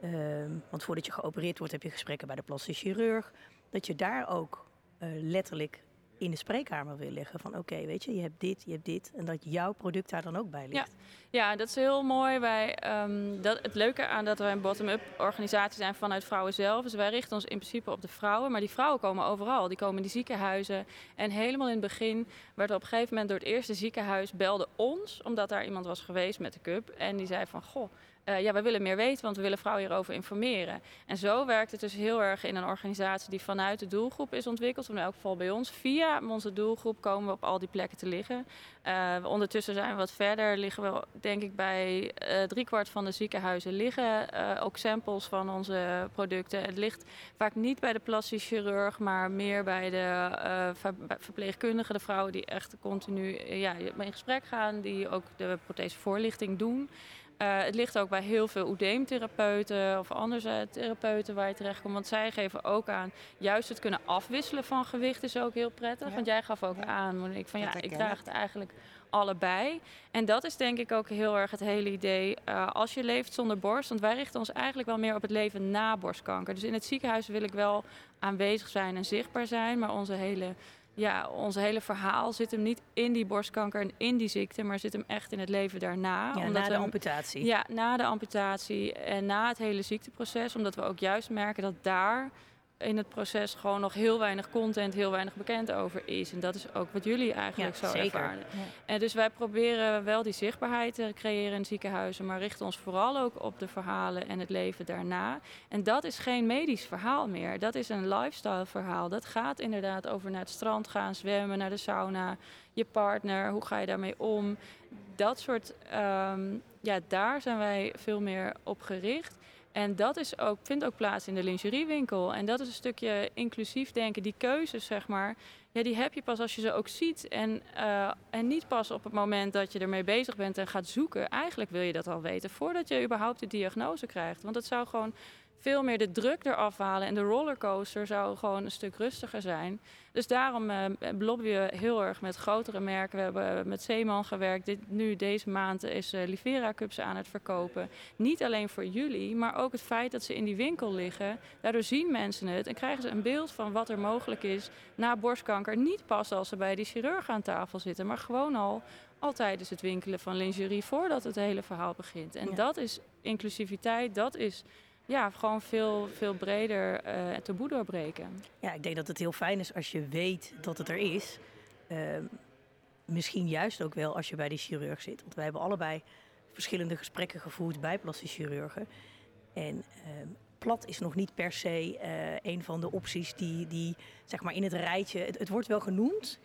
Ehm, want voordat je geopereerd wordt, heb je gesprekken bij de plastisch chirurg. Dat je daar ook eh, letterlijk in de spreekkamer wil leggen. Van oké, weet je, je hebt dit, je hebt dit. En dat jouw product daar dan ook bij ligt. Ja, dat is heel mooi. Wij, ehm, dat, het leuke aan dat wij een bottom-up organisatie zijn vanuit vrouwen zelf. Dus wij richten ons in principe op de vrouwen. Maar die vrouwen komen overal. Die komen in die ziekenhuizen. En helemaal in het begin werd er op een gegeven moment door het eerste ziekenhuis belde ons. Omdat daar iemand was geweest met de cup. En die zei van, goh uh, ja, we willen meer weten, want we willen vrouwen hierover informeren. En zo werkt het dus heel erg in een organisatie die vanuit de doelgroep is ontwikkeld, in elk geval bij ons. Via onze doelgroep komen we op al die plekken te liggen. Uh, ondertussen zijn we wat verder, liggen we denk ik bij uh, driekwart van de ziekenhuizen liggen ook samples van onze producten. Het ligt vaak niet bij de plastisch chirurg, maar meer bij de ver verpleegkundigen, de vrouwen die echt continu ja, in gesprek gaan, die ook de prothesevoorlichting doen. Uh, het ligt ook bij heel veel oedeemtherapeuten of andere therapeuten waar je terecht komt. Want zij geven ook aan, juist het kunnen afwisselen van gewicht is ook heel prettig. Want jij gaf ook ja. aan, Monique, van ja, ik draag het eigenlijk allebei. En dat is denk ik ook heel erg het hele idee. Uh, als je leeft zonder borst, want wij richten ons eigenlijk wel meer op het leven na borstkanker. Dus in het ziekenhuis wil ik wel aanwezig zijn en zichtbaar zijn, maar onze hele ja, ons hele verhaal zit hem niet in die borstkanker en in die ziekte, maar zit hem echt in het leven daarna. Ja, omdat na de amputatie. Ja, na de amputatie en na het hele ziekteproces. Omdat we ook juist merken dat daar in het proces gewoon nog heel weinig content, heel weinig bekend over is. En dat is ook wat jullie eigenlijk zo zeker. ervaren. Ja. En dus wij proberen wel die zichtbaarheid te creëren in ziekenhuizen, maar richten ons vooral ook op de verhalen en het leven daarna. En dat is geen medisch verhaal meer. Dat is een lifestyle verhaal. Dat gaat inderdaad over naar het strand gaan, zwemmen, naar de sauna, je partner, hoe ga je daarmee om? Dat soort, um, ja, daar zijn wij veel meer op gericht. En dat is ook, vindt ook plaats in de lingeriewinkel. En dat is een stukje inclusief denken. Die keuzes, zeg maar, ja, die heb je pas als je ze ook ziet. En, uh, en niet pas op het moment dat je ermee bezig bent en gaat zoeken. Eigenlijk wil je dat al weten voordat je überhaupt de diagnose krijgt. Want het zou gewoon veel meer de druk eraf halen. En de rollercoaster zou gewoon een stuk rustiger zijn. Dus daarom lobbyen we heel erg met grotere merken. We hebben met Zeeman gewerkt. Dit, nu deze maand is uh, Livera Cups aan het verkopen. Niet alleen voor jullie, maar ook het feit dat ze in die winkel liggen. Daardoor zien mensen het en krijgen ze een beeld van wat er mogelijk is na borstkanker. Niet pas als ze bij die chirurg aan tafel zitten, maar gewoon al al tijdens het winkelen van lingerie voordat het hele verhaal begint. En ja. dat is inclusiviteit, dat is ja, gewoon veel, veel breder uh, het taboe doorbreken. Ja, ik denk dat het heel fijn is als je weet dat het er is. Uh, misschien juist ook wel als je bij die chirurg zit. Want wij hebben allebei verschillende gesprekken gevoerd bij plastisch chirurgen. En uh, plat is nog niet per se uh, een van de opties die, die zeg maar in het rijtje. Het wordt wel genoemd,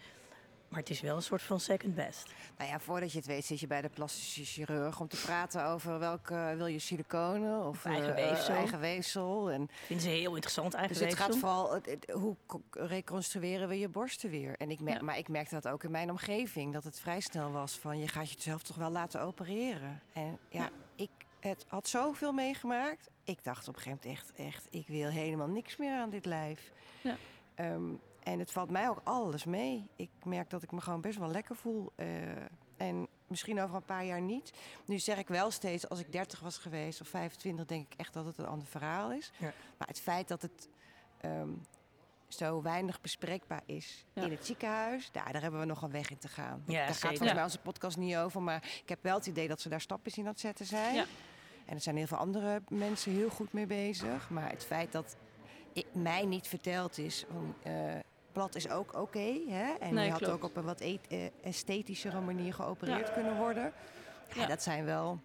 maar het is wel een soort van second best. Nou ja, voordat je het weet zit je bij de plastische chirurg om te praten over welke wil je siliconen of, eigen weefsel. Uh, eigen weefsel. En Vinden ze heel interessant eigen dus weefsel. het gaat vooral het, hoe reconstrueren we je borsten weer. En ik merk, ja. Maar ik merkte dat ook in mijn omgeving dat het vrij snel was van je gaat jezelf toch wel laten opereren. En ja, ja. ik het had zoveel meegemaakt. Ik dacht op een gegeven moment echt, echt ik wil helemaal niks meer aan dit lijf. Ja. Um, en het valt mij ook alles mee. Ik merk dat ik me gewoon best wel lekker voel. Uh, en misschien over een paar jaar niet. Nu zeg ik wel steeds, als ik 30 was geweest of 25, denk ik echt dat het een ander verhaal is. Ja. Maar het feit dat het um, zo weinig bespreekbaar is ja. in het ziekenhuis, daar, daar hebben we nog een weg in te gaan. Ja, daar gaat volgens mij onze podcast niet over. Maar ik heb wel het idee dat ze daar stapjes in aan het zetten zijn. En er zijn heel veel andere mensen heel goed mee bezig. Maar het feit dat ik, mij niet verteld is. Van, uh, plat is ook oké. Okay, en nee, je had klopt. ook op een wat e esthetischere manier geopereerd Ja. kunnen worden. Ja, Ja. Dat zijn wel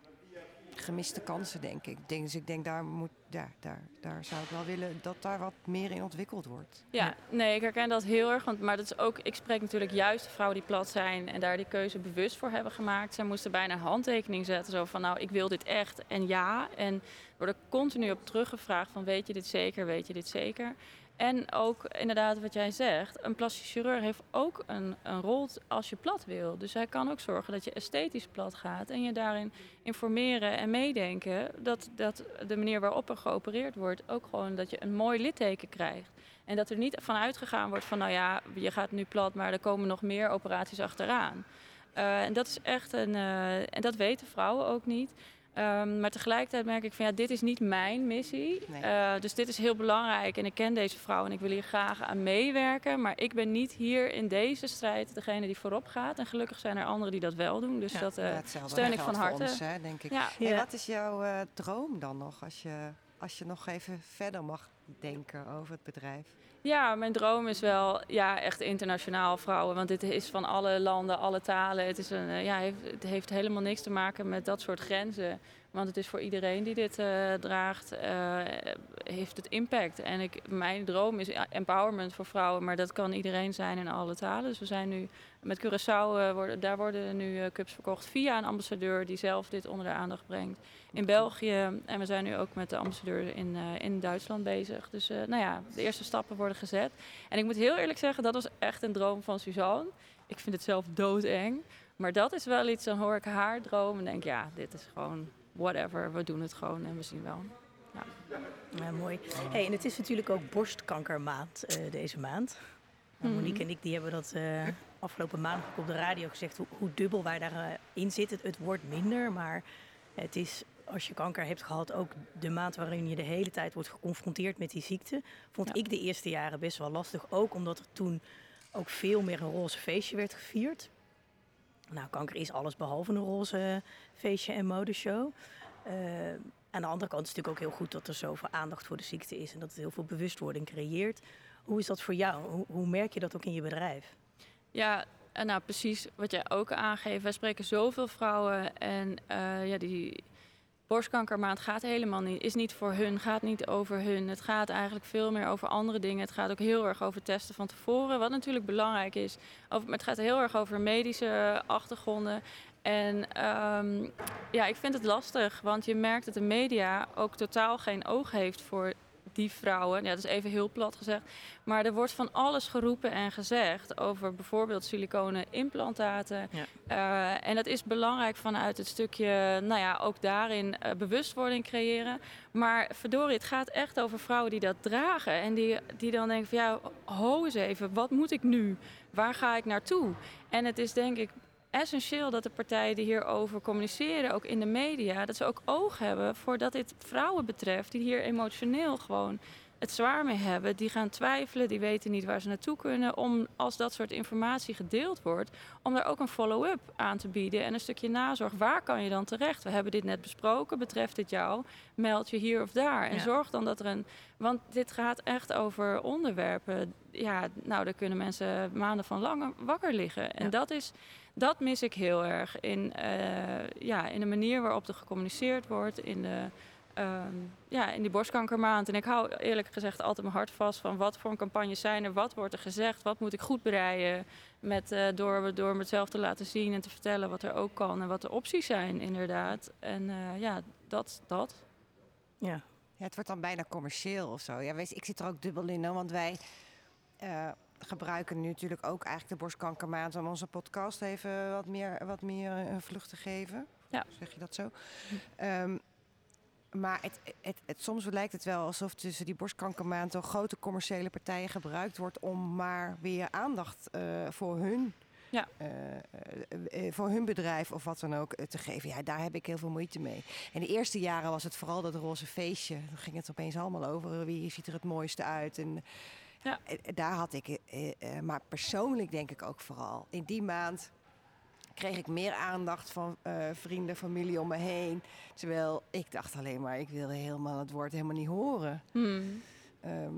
gemiste kansen, denk ik. Dus ik denk, daar, moet, ja, daar, daar zou ik wel willen dat daar wat meer in ontwikkeld wordt. Ja, nee, ik herken dat heel erg. Want, maar dat is ook, ik spreek natuurlijk juist de vrouwen die plat zijn en daar die keuze bewust voor hebben gemaakt. Zij moesten bijna een handtekening zetten. Zo van, nou, ik wil dit echt en ja. En wordt er continu op teruggevraagd van, weet je dit zeker, weet je dit zeker? En ook inderdaad wat jij zegt, een plastisch chirurg heeft ook een, een rol als je plat wil. Dus hij kan ook zorgen dat je esthetisch plat gaat en je daarin informeren en meedenken dat, dat de manier waarop er geopereerd wordt ook gewoon dat je een mooi litteken krijgt. En dat er niet van uitgegaan wordt van nou ja, je gaat nu plat, maar er komen nog meer operaties achteraan. Uh, en dat is echt een, uh, en dat weten vrouwen ook niet. Ehm, maar tegelijkertijd merk ik van ja, dit is niet mijn missie. Nee. Eh, dus dit is heel belangrijk en ik ken deze vrouw en ik wil hier graag aan meewerken. Maar ik ben niet hier in deze strijd degene die voorop gaat. En gelukkig zijn er anderen die dat wel doen. Dus Ja, dat, eh, Ja, steun ik van harte. Ons, hè, denk ik. ja. En Ja. wat is jouw eh, droom dan nog als je, als je nog even verder mag denken over het bedrijf? Ja, mijn droom is wel ja, echt internationaal vrouwen. Want dit is van alle landen, alle talen. Het, is een, eh, ja, het heeft helemaal niks te maken met dat soort grenzen. Want het is voor iedereen die dit eh, draagt, eh, heeft het impact. En ik, mijn droom is empowerment voor vrouwen. Maar dat kan iedereen zijn in alle talen. Dus we zijn nu met Curaçao, eh, worden, daar worden nu cups verkocht via een ambassadeur die zelf dit onder de aandacht brengt. In België en we zijn nu ook met de ambassadeur in, in Duitsland bezig. Dus nou ja, de eerste stappen worden gezet. En ik moet heel eerlijk zeggen, dat was echt een droom van Suzanne. Ik vind het zelf doodeng. Maar dat is wel iets, dan hoor ik haar droom en denk ja, dit is gewoon whatever. We doen het gewoon en we zien wel. Ja, mooi. Hey, en het is natuurlijk ook borstkankermaand eh, deze maand. Nou, Mhm. Monique en ik die hebben dat eh, afgelopen maand ook op de radio gezegd hoe, hoe dubbel wij daarin in zitten. Het, het wordt minder, maar het is als je kanker hebt gehad ook de maand waarin je de hele tijd wordt geconfronteerd met die ziekte. Vond Ja. ik de eerste jaren best wel lastig. Ook omdat er toen ook veel meer een roze feestje werd gevierd. Nou, kanker is alles behalve een roze feestje en modeshow. Eh, aan de andere kant is het natuurlijk ook heel goed dat er zoveel aandacht voor de ziekte is en dat het heel veel bewustwording creëert. Hoe is dat voor jou? Hoe, hoe merk je dat ook in je bedrijf? Ja, en nou precies wat jij ook aangeeft. Wij spreken zoveel vrouwen en eh, ja, die borstkankermaand gaat helemaal niet, is niet voor hun, gaat niet over hun. Het gaat eigenlijk veel meer over andere dingen. Het gaat ook heel erg over testen van tevoren, wat natuurlijk belangrijk is. Over, het gaat heel erg over medische achtergronden. En ehm, ja, ik vind het lastig, want je merkt dat de media ook totaal geen oog heeft voor die vrouwen. Ja, dat is even heel plat gezegd. Maar er wordt van alles geroepen en gezegd over bijvoorbeeld siliconen implantaten. Ja. Eh, en dat is belangrijk vanuit het stukje, nou ja, ook daarin eh, bewustwording creëren. Maar verdorie, het gaat echt over vrouwen die dat dragen. En die, die dan denken van ja, ho eens even, wat moet ik nu? Waar ga ik naartoe? En het is denk ik essentieel dat de partijen die hierover communiceren, ook in de media, dat ze ook oog hebben voor dat dit vrouwen betreft die hier emotioneel gewoon het zwaar mee hebben. Die gaan twijfelen, die weten niet waar ze naartoe kunnen. Om als dat soort informatie gedeeld wordt, om daar ook een follow-up aan te bieden en een stukje nazorg. Waar kan je dan terecht? We hebben dit net besproken. Betreft dit jou? Meld je hier of daar. En Ja. zorg dan dat er een. Want dit gaat echt over onderwerpen. Ja, nou, daar kunnen mensen maanden van lang wakker liggen. En Ja. dat is. Dat mis ik heel erg in, eh, ja, in de manier waarop er gecommuniceerd wordt, in de, ehm, ja, in die borstkankermaand. En ik hou eerlijk gezegd altijd mijn hart vast van wat voor een campagnes zijn er, wat wordt er gezegd, wat moet ik goed bereiden. Met, eh, door, door mezelf te laten zien en te vertellen wat er ook kan en wat de opties zijn, inderdaad. En eh, ja, dat, dat. Ja, Ja, het wordt dan bijna commercieel of zo. Ja, weet je, ik zit er ook dubbel in, hoor, want wij eh, gebruiken nu natuurlijk ook eigenlijk de borstkankermaand om onze podcast even wat meer, wat meer eh, een vlucht te geven. Ja. Zeg je dat zo? Ehm, maar het, het, het, soms lijkt het wel alsof tussen die borstkankermaand door grote commerciële partijen gebruikt wordt om maar weer aandacht eh, voor hun. Ja. eh, voor hun bedrijf of wat dan ook te geven. Ja, daar heb ik heel veel moeite mee. In de eerste jaren was het vooral dat roze feestje. Dan ging het opeens allemaal over wie ziet er het mooiste uit. En Ja. eh, daar had ik, eh, eh, maar persoonlijk denk ik ook vooral. In die maand kreeg ik meer aandacht van eh, vrienden, familie om me heen. Terwijl ik dacht alleen maar, ik wilde helemaal het woord helemaal niet horen. Hmm. Ehm,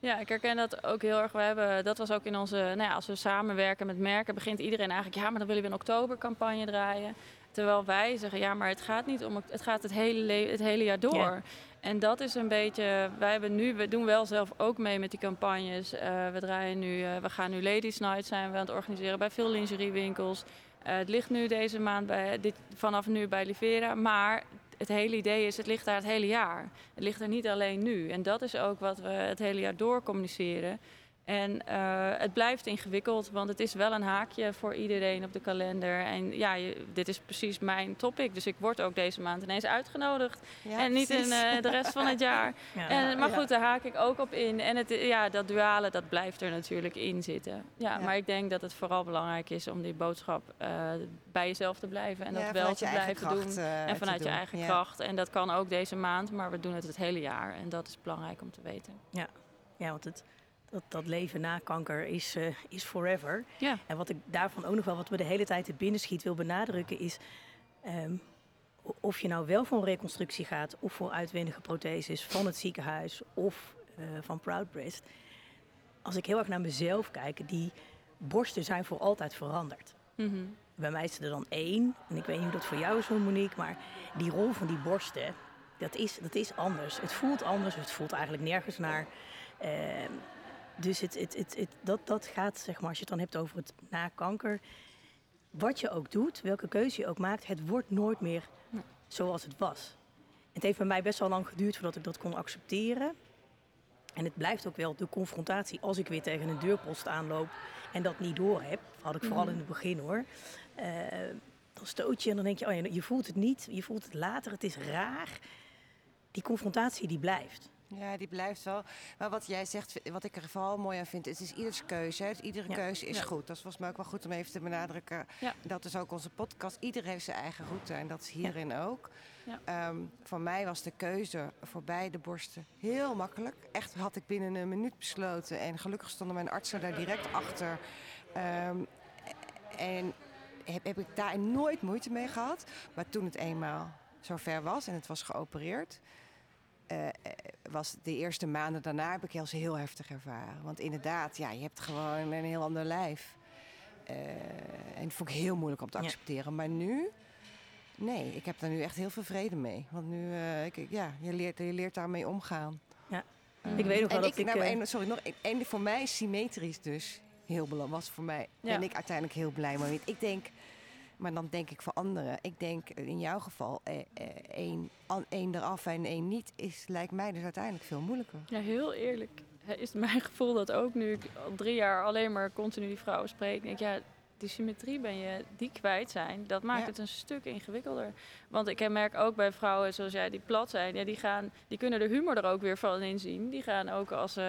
Ja, ik herken dat ook heel erg. We hebben, dat was ook in onze, nou ja, als we samenwerken met merken, begint iedereen eigenlijk, ja, maar dan willen we een oktobercampagne draaien. Terwijl wij zeggen, ja, maar het gaat niet om, het gaat het hele, le- het hele jaar door. En dat is een beetje, wij hebben nu, we doen wel zelf ook mee met die campagnes. Eh, we draaien nu, eh, we gaan nu Ladies Night zijn we aan het organiseren bij veel lingeriewinkels. Eh, het ligt nu deze maand bij, dit, vanaf nu bij Livera, maar het hele idee is, het ligt daar het hele jaar. Het ligt er niet alleen nu. En dat is ook wat we het hele jaar door communiceren. En eh, het blijft ingewikkeld, want het is wel een haakje voor iedereen op de kalender. En ja, je- dit is precies mijn topic. Dus ik word ook deze maand ineens uitgenodigd. Ja, en niet in eh, de rest van het jaar. Ja. En, maar Ja. goed, daar haak ik ook op in. En het, ja, dat duale, dat blijft er natuurlijk in zitten. Ja, Ja. Maar ik denk dat het vooral belangrijk is om die boodschap eh, bij jezelf te blijven. En Ja, dat wel te blijven doen. En vanuit je eigen Ja. kracht. En dat kan ook deze maand, maar we doen het het hele jaar. En dat is belangrijk om te weten. Ja, want het, dat, dat leven na kanker is, eh, is forever. Ja. En wat ik daarvan ook nog wel, wat me de hele tijd te binnen schiet, wil benadrukken, is ehm, of je nou wel voor een reconstructie gaat of voor uitwendige protheses van het ziekenhuis of eh, van Proud Breast. Als ik heel erg naar mezelf kijk, die borsten zijn voor altijd veranderd. Mhm. Bij mij is er dan één. En ik weet niet hoe dat voor jou is, hoor, Monique. Maar die rol van die borsten, dat is, dat is anders. Het voelt anders. Het voelt eigenlijk nergens naar. Ehm, dus het, het, het, het, dat, dat gaat, zeg maar, als je het dan hebt over het na kanker. Wat je ook doet, welke keuze je ook maakt, het wordt nooit meer zoals het was. Het heeft bij mij best wel lang geduurd voordat ik dat kon accepteren. En het blijft ook wel de confrontatie als ik weer tegen een deurpost aanloop en dat niet door heb. Had ik vooral Mhm. in het begin hoor. Eh, dan stoot je en dan denk je, oh ja, je voelt het niet, je voelt het later, het is raar. Die confrontatie die blijft. Ja, die blijft wel. Maar wat jij zegt, wat ik er vooral mooi aan vind, het is ieders keuze. Hè. Dus iedere Ja. keuze is Ja. goed. Dat is volgens mij ook wel goed om even te benadrukken. Ja. Dat is ook onze podcast. Ieder heeft zijn eigen route en dat is hierin ook. Ja. Ehm, voor mij was de keuze voor beide borsten heel makkelijk. Echt had ik binnen een minuut besloten. En gelukkig stonden mijn artsen daar direct achter. Ehm, en heb, heb ik daar nooit moeite mee gehad. Maar toen het eenmaal zover was en het was geopereerd... eh, eh, was de eerste maanden daarna heb ik heel, heel heftig ervaren. Want inderdaad, ja, je hebt gewoon een heel ander lijf. Eh, en dat vond ik heel moeilijk om te Ja. accepteren. Maar nu, nee, ik heb daar nu echt heel veel vrede mee. Want nu, ik, ja, je leert, je leert daarmee omgaan. Ja. Ik weet nog wel dat ik, nou, en- sorry, nog en voor mij is symmetrisch dus heel belangrijk. Was voor mij, Ja. ben ik uiteindelijk heel blij mee. Ik denk, maar dan denk ik voor anderen. Ik denk in jouw geval, eh, eh, één, één eraf en één niet, is, lijkt mij dus uiteindelijk veel moeilijker. Ja, heel eerlijk is mijn gevoel dat ook nu ik al drie jaar alleen maar continu die vrouwen spreek. Denk ik, ja, die symmetrie ben je die kwijt zijn. Dat maakt Ja. het een stuk ingewikkelder. Want ik merk ook bij vrouwen zoals jij die plat zijn, ja, die, gaan, die kunnen de humor er ook weer van inzien. Die gaan ook als ze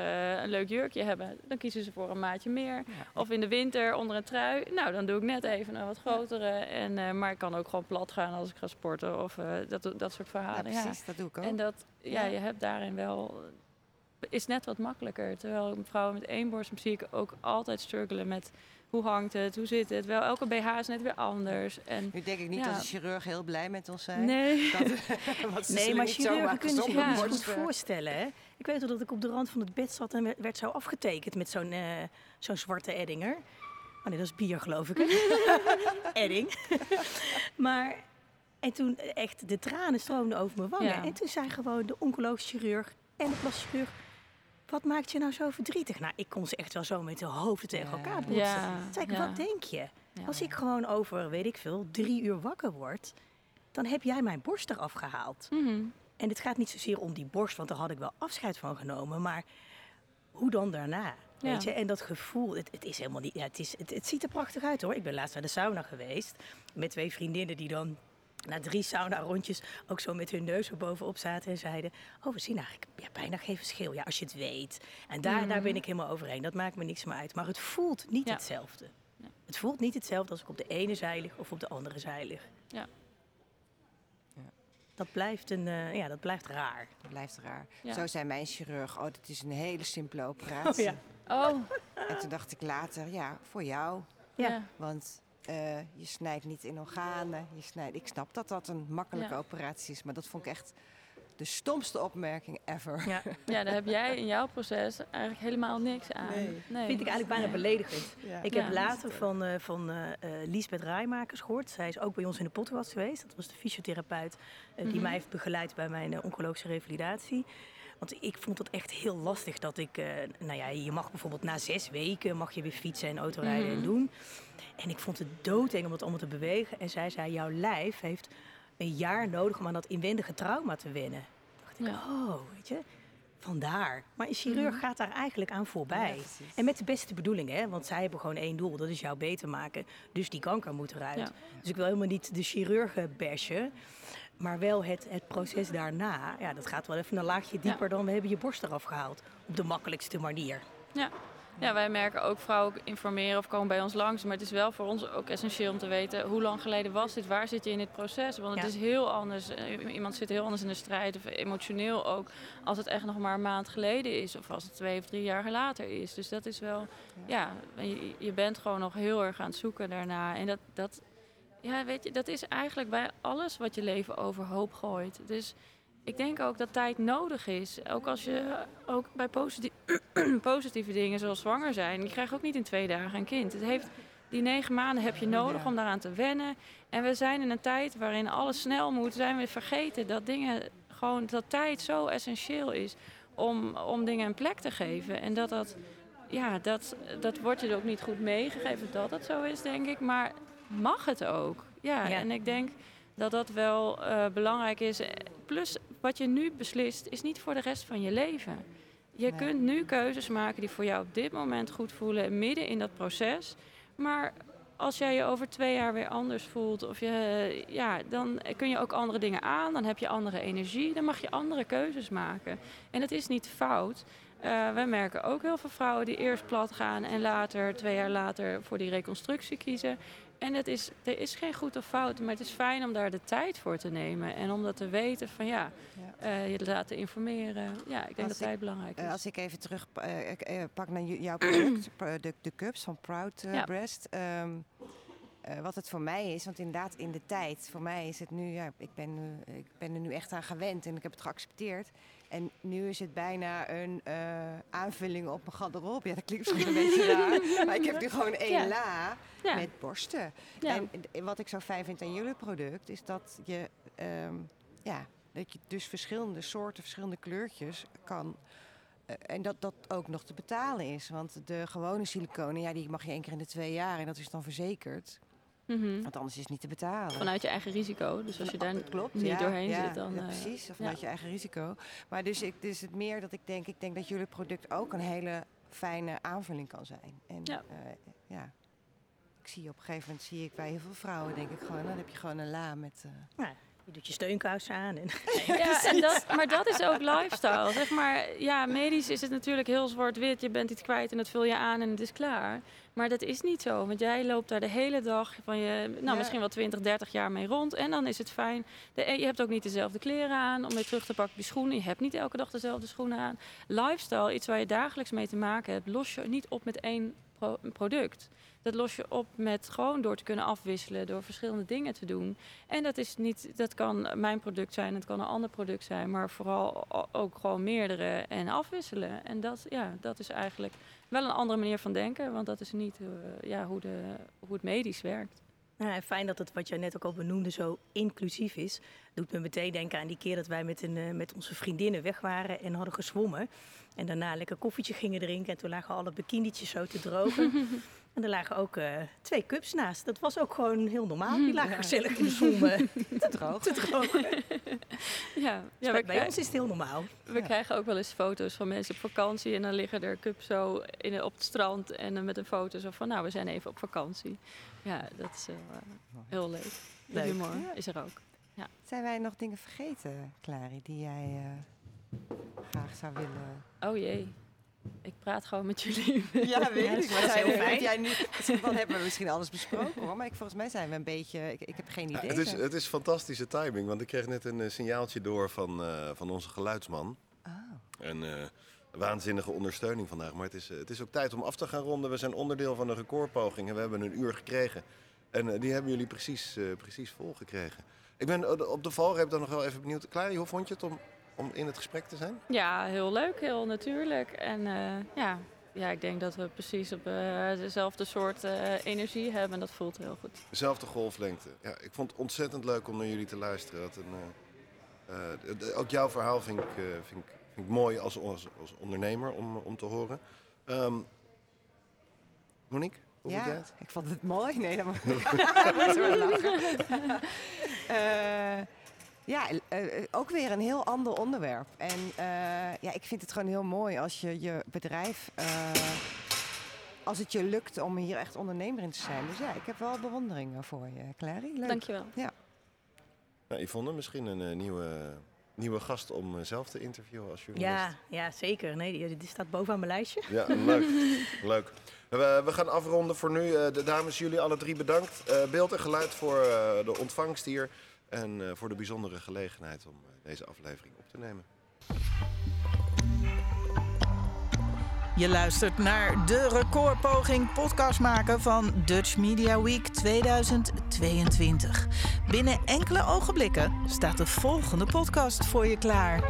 een leuk jurkje hebben, dan kiezen ze voor een maatje meer. Ja. Of in de winter onder een trui. Nou, dan doe ik net even een wat grotere. En, eh, maar ik kan ook gewoon plat gaan als ik ga sporten. Of eh, dat, dat soort verhalen. Ja, precies, dat doe ik ook. En dat, ja, Ja. je hebt daarin wel... Is net wat makkelijker. Terwijl vrouwen met één borst zie ik ook altijd struggelen met... Hoe hangt het? Hoe zit het? Wel, elke BH is net weer anders. En nu denk ik niet Ja. dat de chirurg heel blij met ons zijn. nee. Dat, want ze Nee, maar chirurgen kunnen zich niet goed eh, voorstellen. Hè? Ik weet wel dat ik op de rand van het bed zat en werd- zo afgetekend met zo'n eh, zo'n zwarte eddinger. Oh nee, dat is bier geloof ik. Edding. maar, en toen echt de tranen stroomden over mijn wangen. Ja. En toen zei gewoon de oncologisch chirurg en de plastisch chirurg... Wat maakt je nou zo verdrietig? Nou, ik kon ze echt wel zo met de hoofden tegen elkaar botsen. Toen zei ik, wat denk je? Als ik gewoon over, weet ik veel, drie uur wakker word... dan heb jij mijn borst eraf gehaald. Mhm. En het gaat niet zozeer om die borst, want daar had ik wel afscheid van genomen. Maar hoe dan daarna? Ja. Weet je? En dat gevoel, het, het is helemaal niet. Ja, het, is, het, het ziet er prachtig uit hoor. Ik ben laatst naar de sauna geweest. Met twee vriendinnen die dan na drie sauna-rondjes ook zo met hun neus er bovenop zaten en zeiden: Oh, we zien eigenlijk ja, bijna geen verschil. Ja, als je het weet. En daar, daar ben ik helemaal overheen. Dat maakt me niks meer uit. Maar het voelt niet Ja. hetzelfde. Nee. Het voelt niet hetzelfde als ik op de ene zij lig of op de andere zij lig. Ja. Ja. Dat blijft, een, eh, ja, dat blijft raar. Dat blijft raar. Ja. Zo zei mijn chirurg, oh, dat is een hele simpele operatie. ja. Oh, En toen dacht ik later, ja, voor jou. Ja. ja. Want eh, je snijdt niet in organen. Je snijdt, ik snap dat dat een makkelijke Ja. operatie is. Maar dat vond ik echt de stomste opmerking ever. Ja. Ja, daar heb jij in jouw proces eigenlijk helemaal niks aan. Nee. Vind ik eigenlijk bijna Nee. beledigend. Ja. Ik Ja. heb later van, eh van eh eh, Liesbeth Rijmakers gehoord. Zij is ook bij ons in de podcast geweest. Dat was de fysiotherapeut die Mhm. mij heeft begeleid bij mijn oncologische revalidatie. Want ik vond het echt heel lastig dat ik... eh, nou ja, je mag bijvoorbeeld na zes weken mag je weer fietsen en autorijden en Mhm. doen. En ik vond het doodeng om het allemaal te bewegen. En zij zei, jouw lijf heeft een jaar nodig om aan dat inwendige trauma te wennen. dacht ik, Ja. oh, weet je. vandaar. Maar een chirurg Mhm. gaat daar eigenlijk aan voorbij. Ja, en met de beste bedoelingen, hè? want zij hebben gewoon één doel, dat is jou beter maken. Dus die kanker moet eruit. Ja. Dus ik wil helemaal niet de chirurgen bashen. Maar wel het, het proces daarna, ja, dat gaat wel even een laagje dieper dan we hebben je borst eraf gehaald. Op de makkelijkste manier. Ja. Ja, wij merken ook vrouwen informeren of komen bij ons langs. Maar het is wel voor ons ook essentieel om te weten hoe lang geleden was dit? Waar zit je in dit proces? Want het Ja. is heel anders. eh, Iemand zit heel anders in de strijd, of emotioneel ook, als het echt nog maar een maand geleden is. Of als het twee of drie jaar later is. Dus dat is wel, ja, je, je bent gewoon nog heel erg aan het zoeken daarna. En dat, dat, ja, weet je, dat is eigenlijk bij alles wat je leven overhoop gooit. Dus ik denk ook dat tijd nodig is. Ook als je ook bij positieve, positieve dingen zoals zwanger zijn. Je krijgt ook niet in twee dagen een kind. Het heeft, die negen maanden heb je nodig om daaraan te wennen. En we zijn in een tijd waarin alles snel moet. Zijn we vergeten dat dingen gewoon dat tijd zo essentieel is om, om dingen een plek te geven. En dat dat, ja, dat, dat wordt je ook niet goed meegegeven dat dat zo is, denk ik. Maar mag het ook? Ja, Ja. en ik denk dat dat wel eh, belangrijk is. Plus, wat je nu beslist, is niet voor de rest van je leven. Je Nee. kunt nu keuzes maken die voor jou op dit moment goed voelen, midden in dat proces. Maar als jij je over twee jaar weer anders voelt, of je, ja, dan kun je ook andere dingen aan, dan heb je andere energie, dan mag je andere keuzes maken. En het is niet fout. Eh wij merken ook heel veel vrouwen die eerst plat gaan en later, twee jaar later, voor die reconstructie kiezen. En het is, er is geen goed of fout, maar het is fijn om daar de tijd voor te nemen. En om dat te weten van ja, Ja. eh, je te laten informeren. Ja, ik denk Als dat tijd belangrijk is. Eh, als ik even terug eh, pak naar jouw product, pro- de, de cups van Proud Ja. Breast. ehm, eh, wat het voor mij is, want inderdaad in de tijd, voor mij is het nu, ja, ik ben, ik ben er nu echt aan gewend en ik heb het geaccepteerd. En nu is het bijna een eh, aanvulling op mijn garderobe. Ja, dat klinkt misschien een beetje raar, maar ik heb nu gewoon één Ja. la ja. met borsten. ja. En wat ik zo fijn vind aan jullie product is dat je, ehm, ja, dat je dus verschillende soorten, verschillende kleurtjes kan. eh, en dat dat ook nog te betalen is. Want de gewone siliconen, ja, die mag je één keer in de twee jaar en dat is dan verzekerd. Mhm. Want anders is het niet te betalen. Vanuit je eigen risico. Dus als je daar Klopt, niet ja, doorheen ja, zit, dan... ja, eh, precies, of vanuit je eigen risico. Maar dus, ik, dus het meer dat ik denk, ik denk dat jullie product ook een hele fijne aanvulling kan zijn. En Ja. ja, ja. Ik zie op een gegeven moment zie ik bij heel veel vrouwen, denk ik gewoon, dan heb je gewoon een la met. eh, je doet je steunkous aan. En Ja, en dat, maar dat is ook lifestyle. Zeg maar, ja, medisch is het natuurlijk heel zwart-wit. Je bent iets kwijt en dat vul je aan en het is klaar. Maar dat is niet zo, want jij loopt daar de hele dag van je, nou Ja. misschien wel 20, 30 jaar mee rond. En dan is het fijn. De, je hebt ook niet dezelfde kleren aan om weer terug te pakken die schoenen. Je hebt niet elke dag dezelfde schoenen aan. Lifestyle, iets waar je dagelijks mee te maken hebt, los je niet op met één pro- product. Dat los je op met gewoon door te kunnen afwisselen, door verschillende dingen te doen. En dat, is niet, dat kan mijn product zijn, het kan een ander product zijn, maar vooral ook gewoon meerdere en afwisselen. En dat, ja, dat is eigenlijk wel een andere manier van denken, want dat is niet eh, ja, hoe, de, hoe het medisch werkt. Nou, fijn dat het, wat jij net ook al benoemde, zo inclusief is. Doet me meteen denken aan die keer dat wij met, een, eh, met onze vriendinnen weg waren en hadden gezwommen. En daarna lekker koffietje gingen drinken. En toen lagen alle bikinietjes zo te drogen. en er lagen ook eh, twee cups naast. Dat was ook gewoon heel normaal. Die lagen Ja. gezellig in de zon eh, te droog. te drogen. Ja, Dus ja bij, ons is het heel normaal. we Ja. krijgen ook wel eens foto's van mensen op vakantie en dan liggen er cups zo in, op het strand en dan met een foto zo van, nou, we zijn even op vakantie. Ja, dat is heel, eh, heel leuk. De Leuk. humor Ja. is er ook. Zijn wij nog dingen vergeten, Clary, die jij eh, graag zou willen? Oh jee, ik praat gewoon met jullie. Ja, weet Ja, ik. Maar zijn, heel jij nu, dan hebben we misschien alles besproken hoor. Maar ik, volgens mij zijn we een beetje. Ik, ik heb geen Ja, idee. het, is, het is fantastische timing, want ik kreeg net een eh, signaaltje door van, eh, van onze geluidsman. Ah. En eh, waanzinnige ondersteuning vandaag. Maar het is, eh, het is ook tijd om af te gaan ronden. We zijn onderdeel van een recordpoging en we hebben een uur gekregen. En eh, die hebben jullie precies, eh, precies volgekregen. Ik ben op de valreep dan nog wel even benieuwd. Clary, hoe vond je het om, om in het gesprek te zijn? Ja, heel leuk, heel natuurlijk. En ja, ja, ik denk dat we precies op dezelfde soort energie hebben. En dat voelt heel goed. Dezelfde golflengte. Ja, ik vond het ontzettend leuk om naar jullie te luisteren. Een, ook jouw verhaal vind ik, vind ik, vind ik mooi als, als, als ondernemer om, om te horen. Ehm, Monique, hoe vond jij Ja, het? ik vond het mooi. Nee, dat moet ik wel lachen. Eh, Ja, uh, ook weer een heel ander onderwerp. En uh, ja, ik vind het gewoon heel mooi als je je bedrijf, uh, als het je lukt om hier echt ondernemer in te zijn. Dus ja, ik heb wel bewondering voor je, Clary. Leuk. Dankjewel. Ja. Nou, Yvonne, misschien een nieuwe, nieuwe gast om zelf te interviewen als journalist. Ja, ja zeker. Nee, die, die staat bovenaan mijn lijstje. Ja, leuk. leuk. We, we, gaan afronden voor nu. de dames, jullie alle drie bedankt. beeld en geluid voor de ontvangst hier. En voor de bijzondere gelegenheid om deze aflevering op te nemen. Je luistert naar de recordpoging podcast maken van Dutch Media Week 2022. Binnen enkele ogenblikken staat de volgende podcast voor je klaar.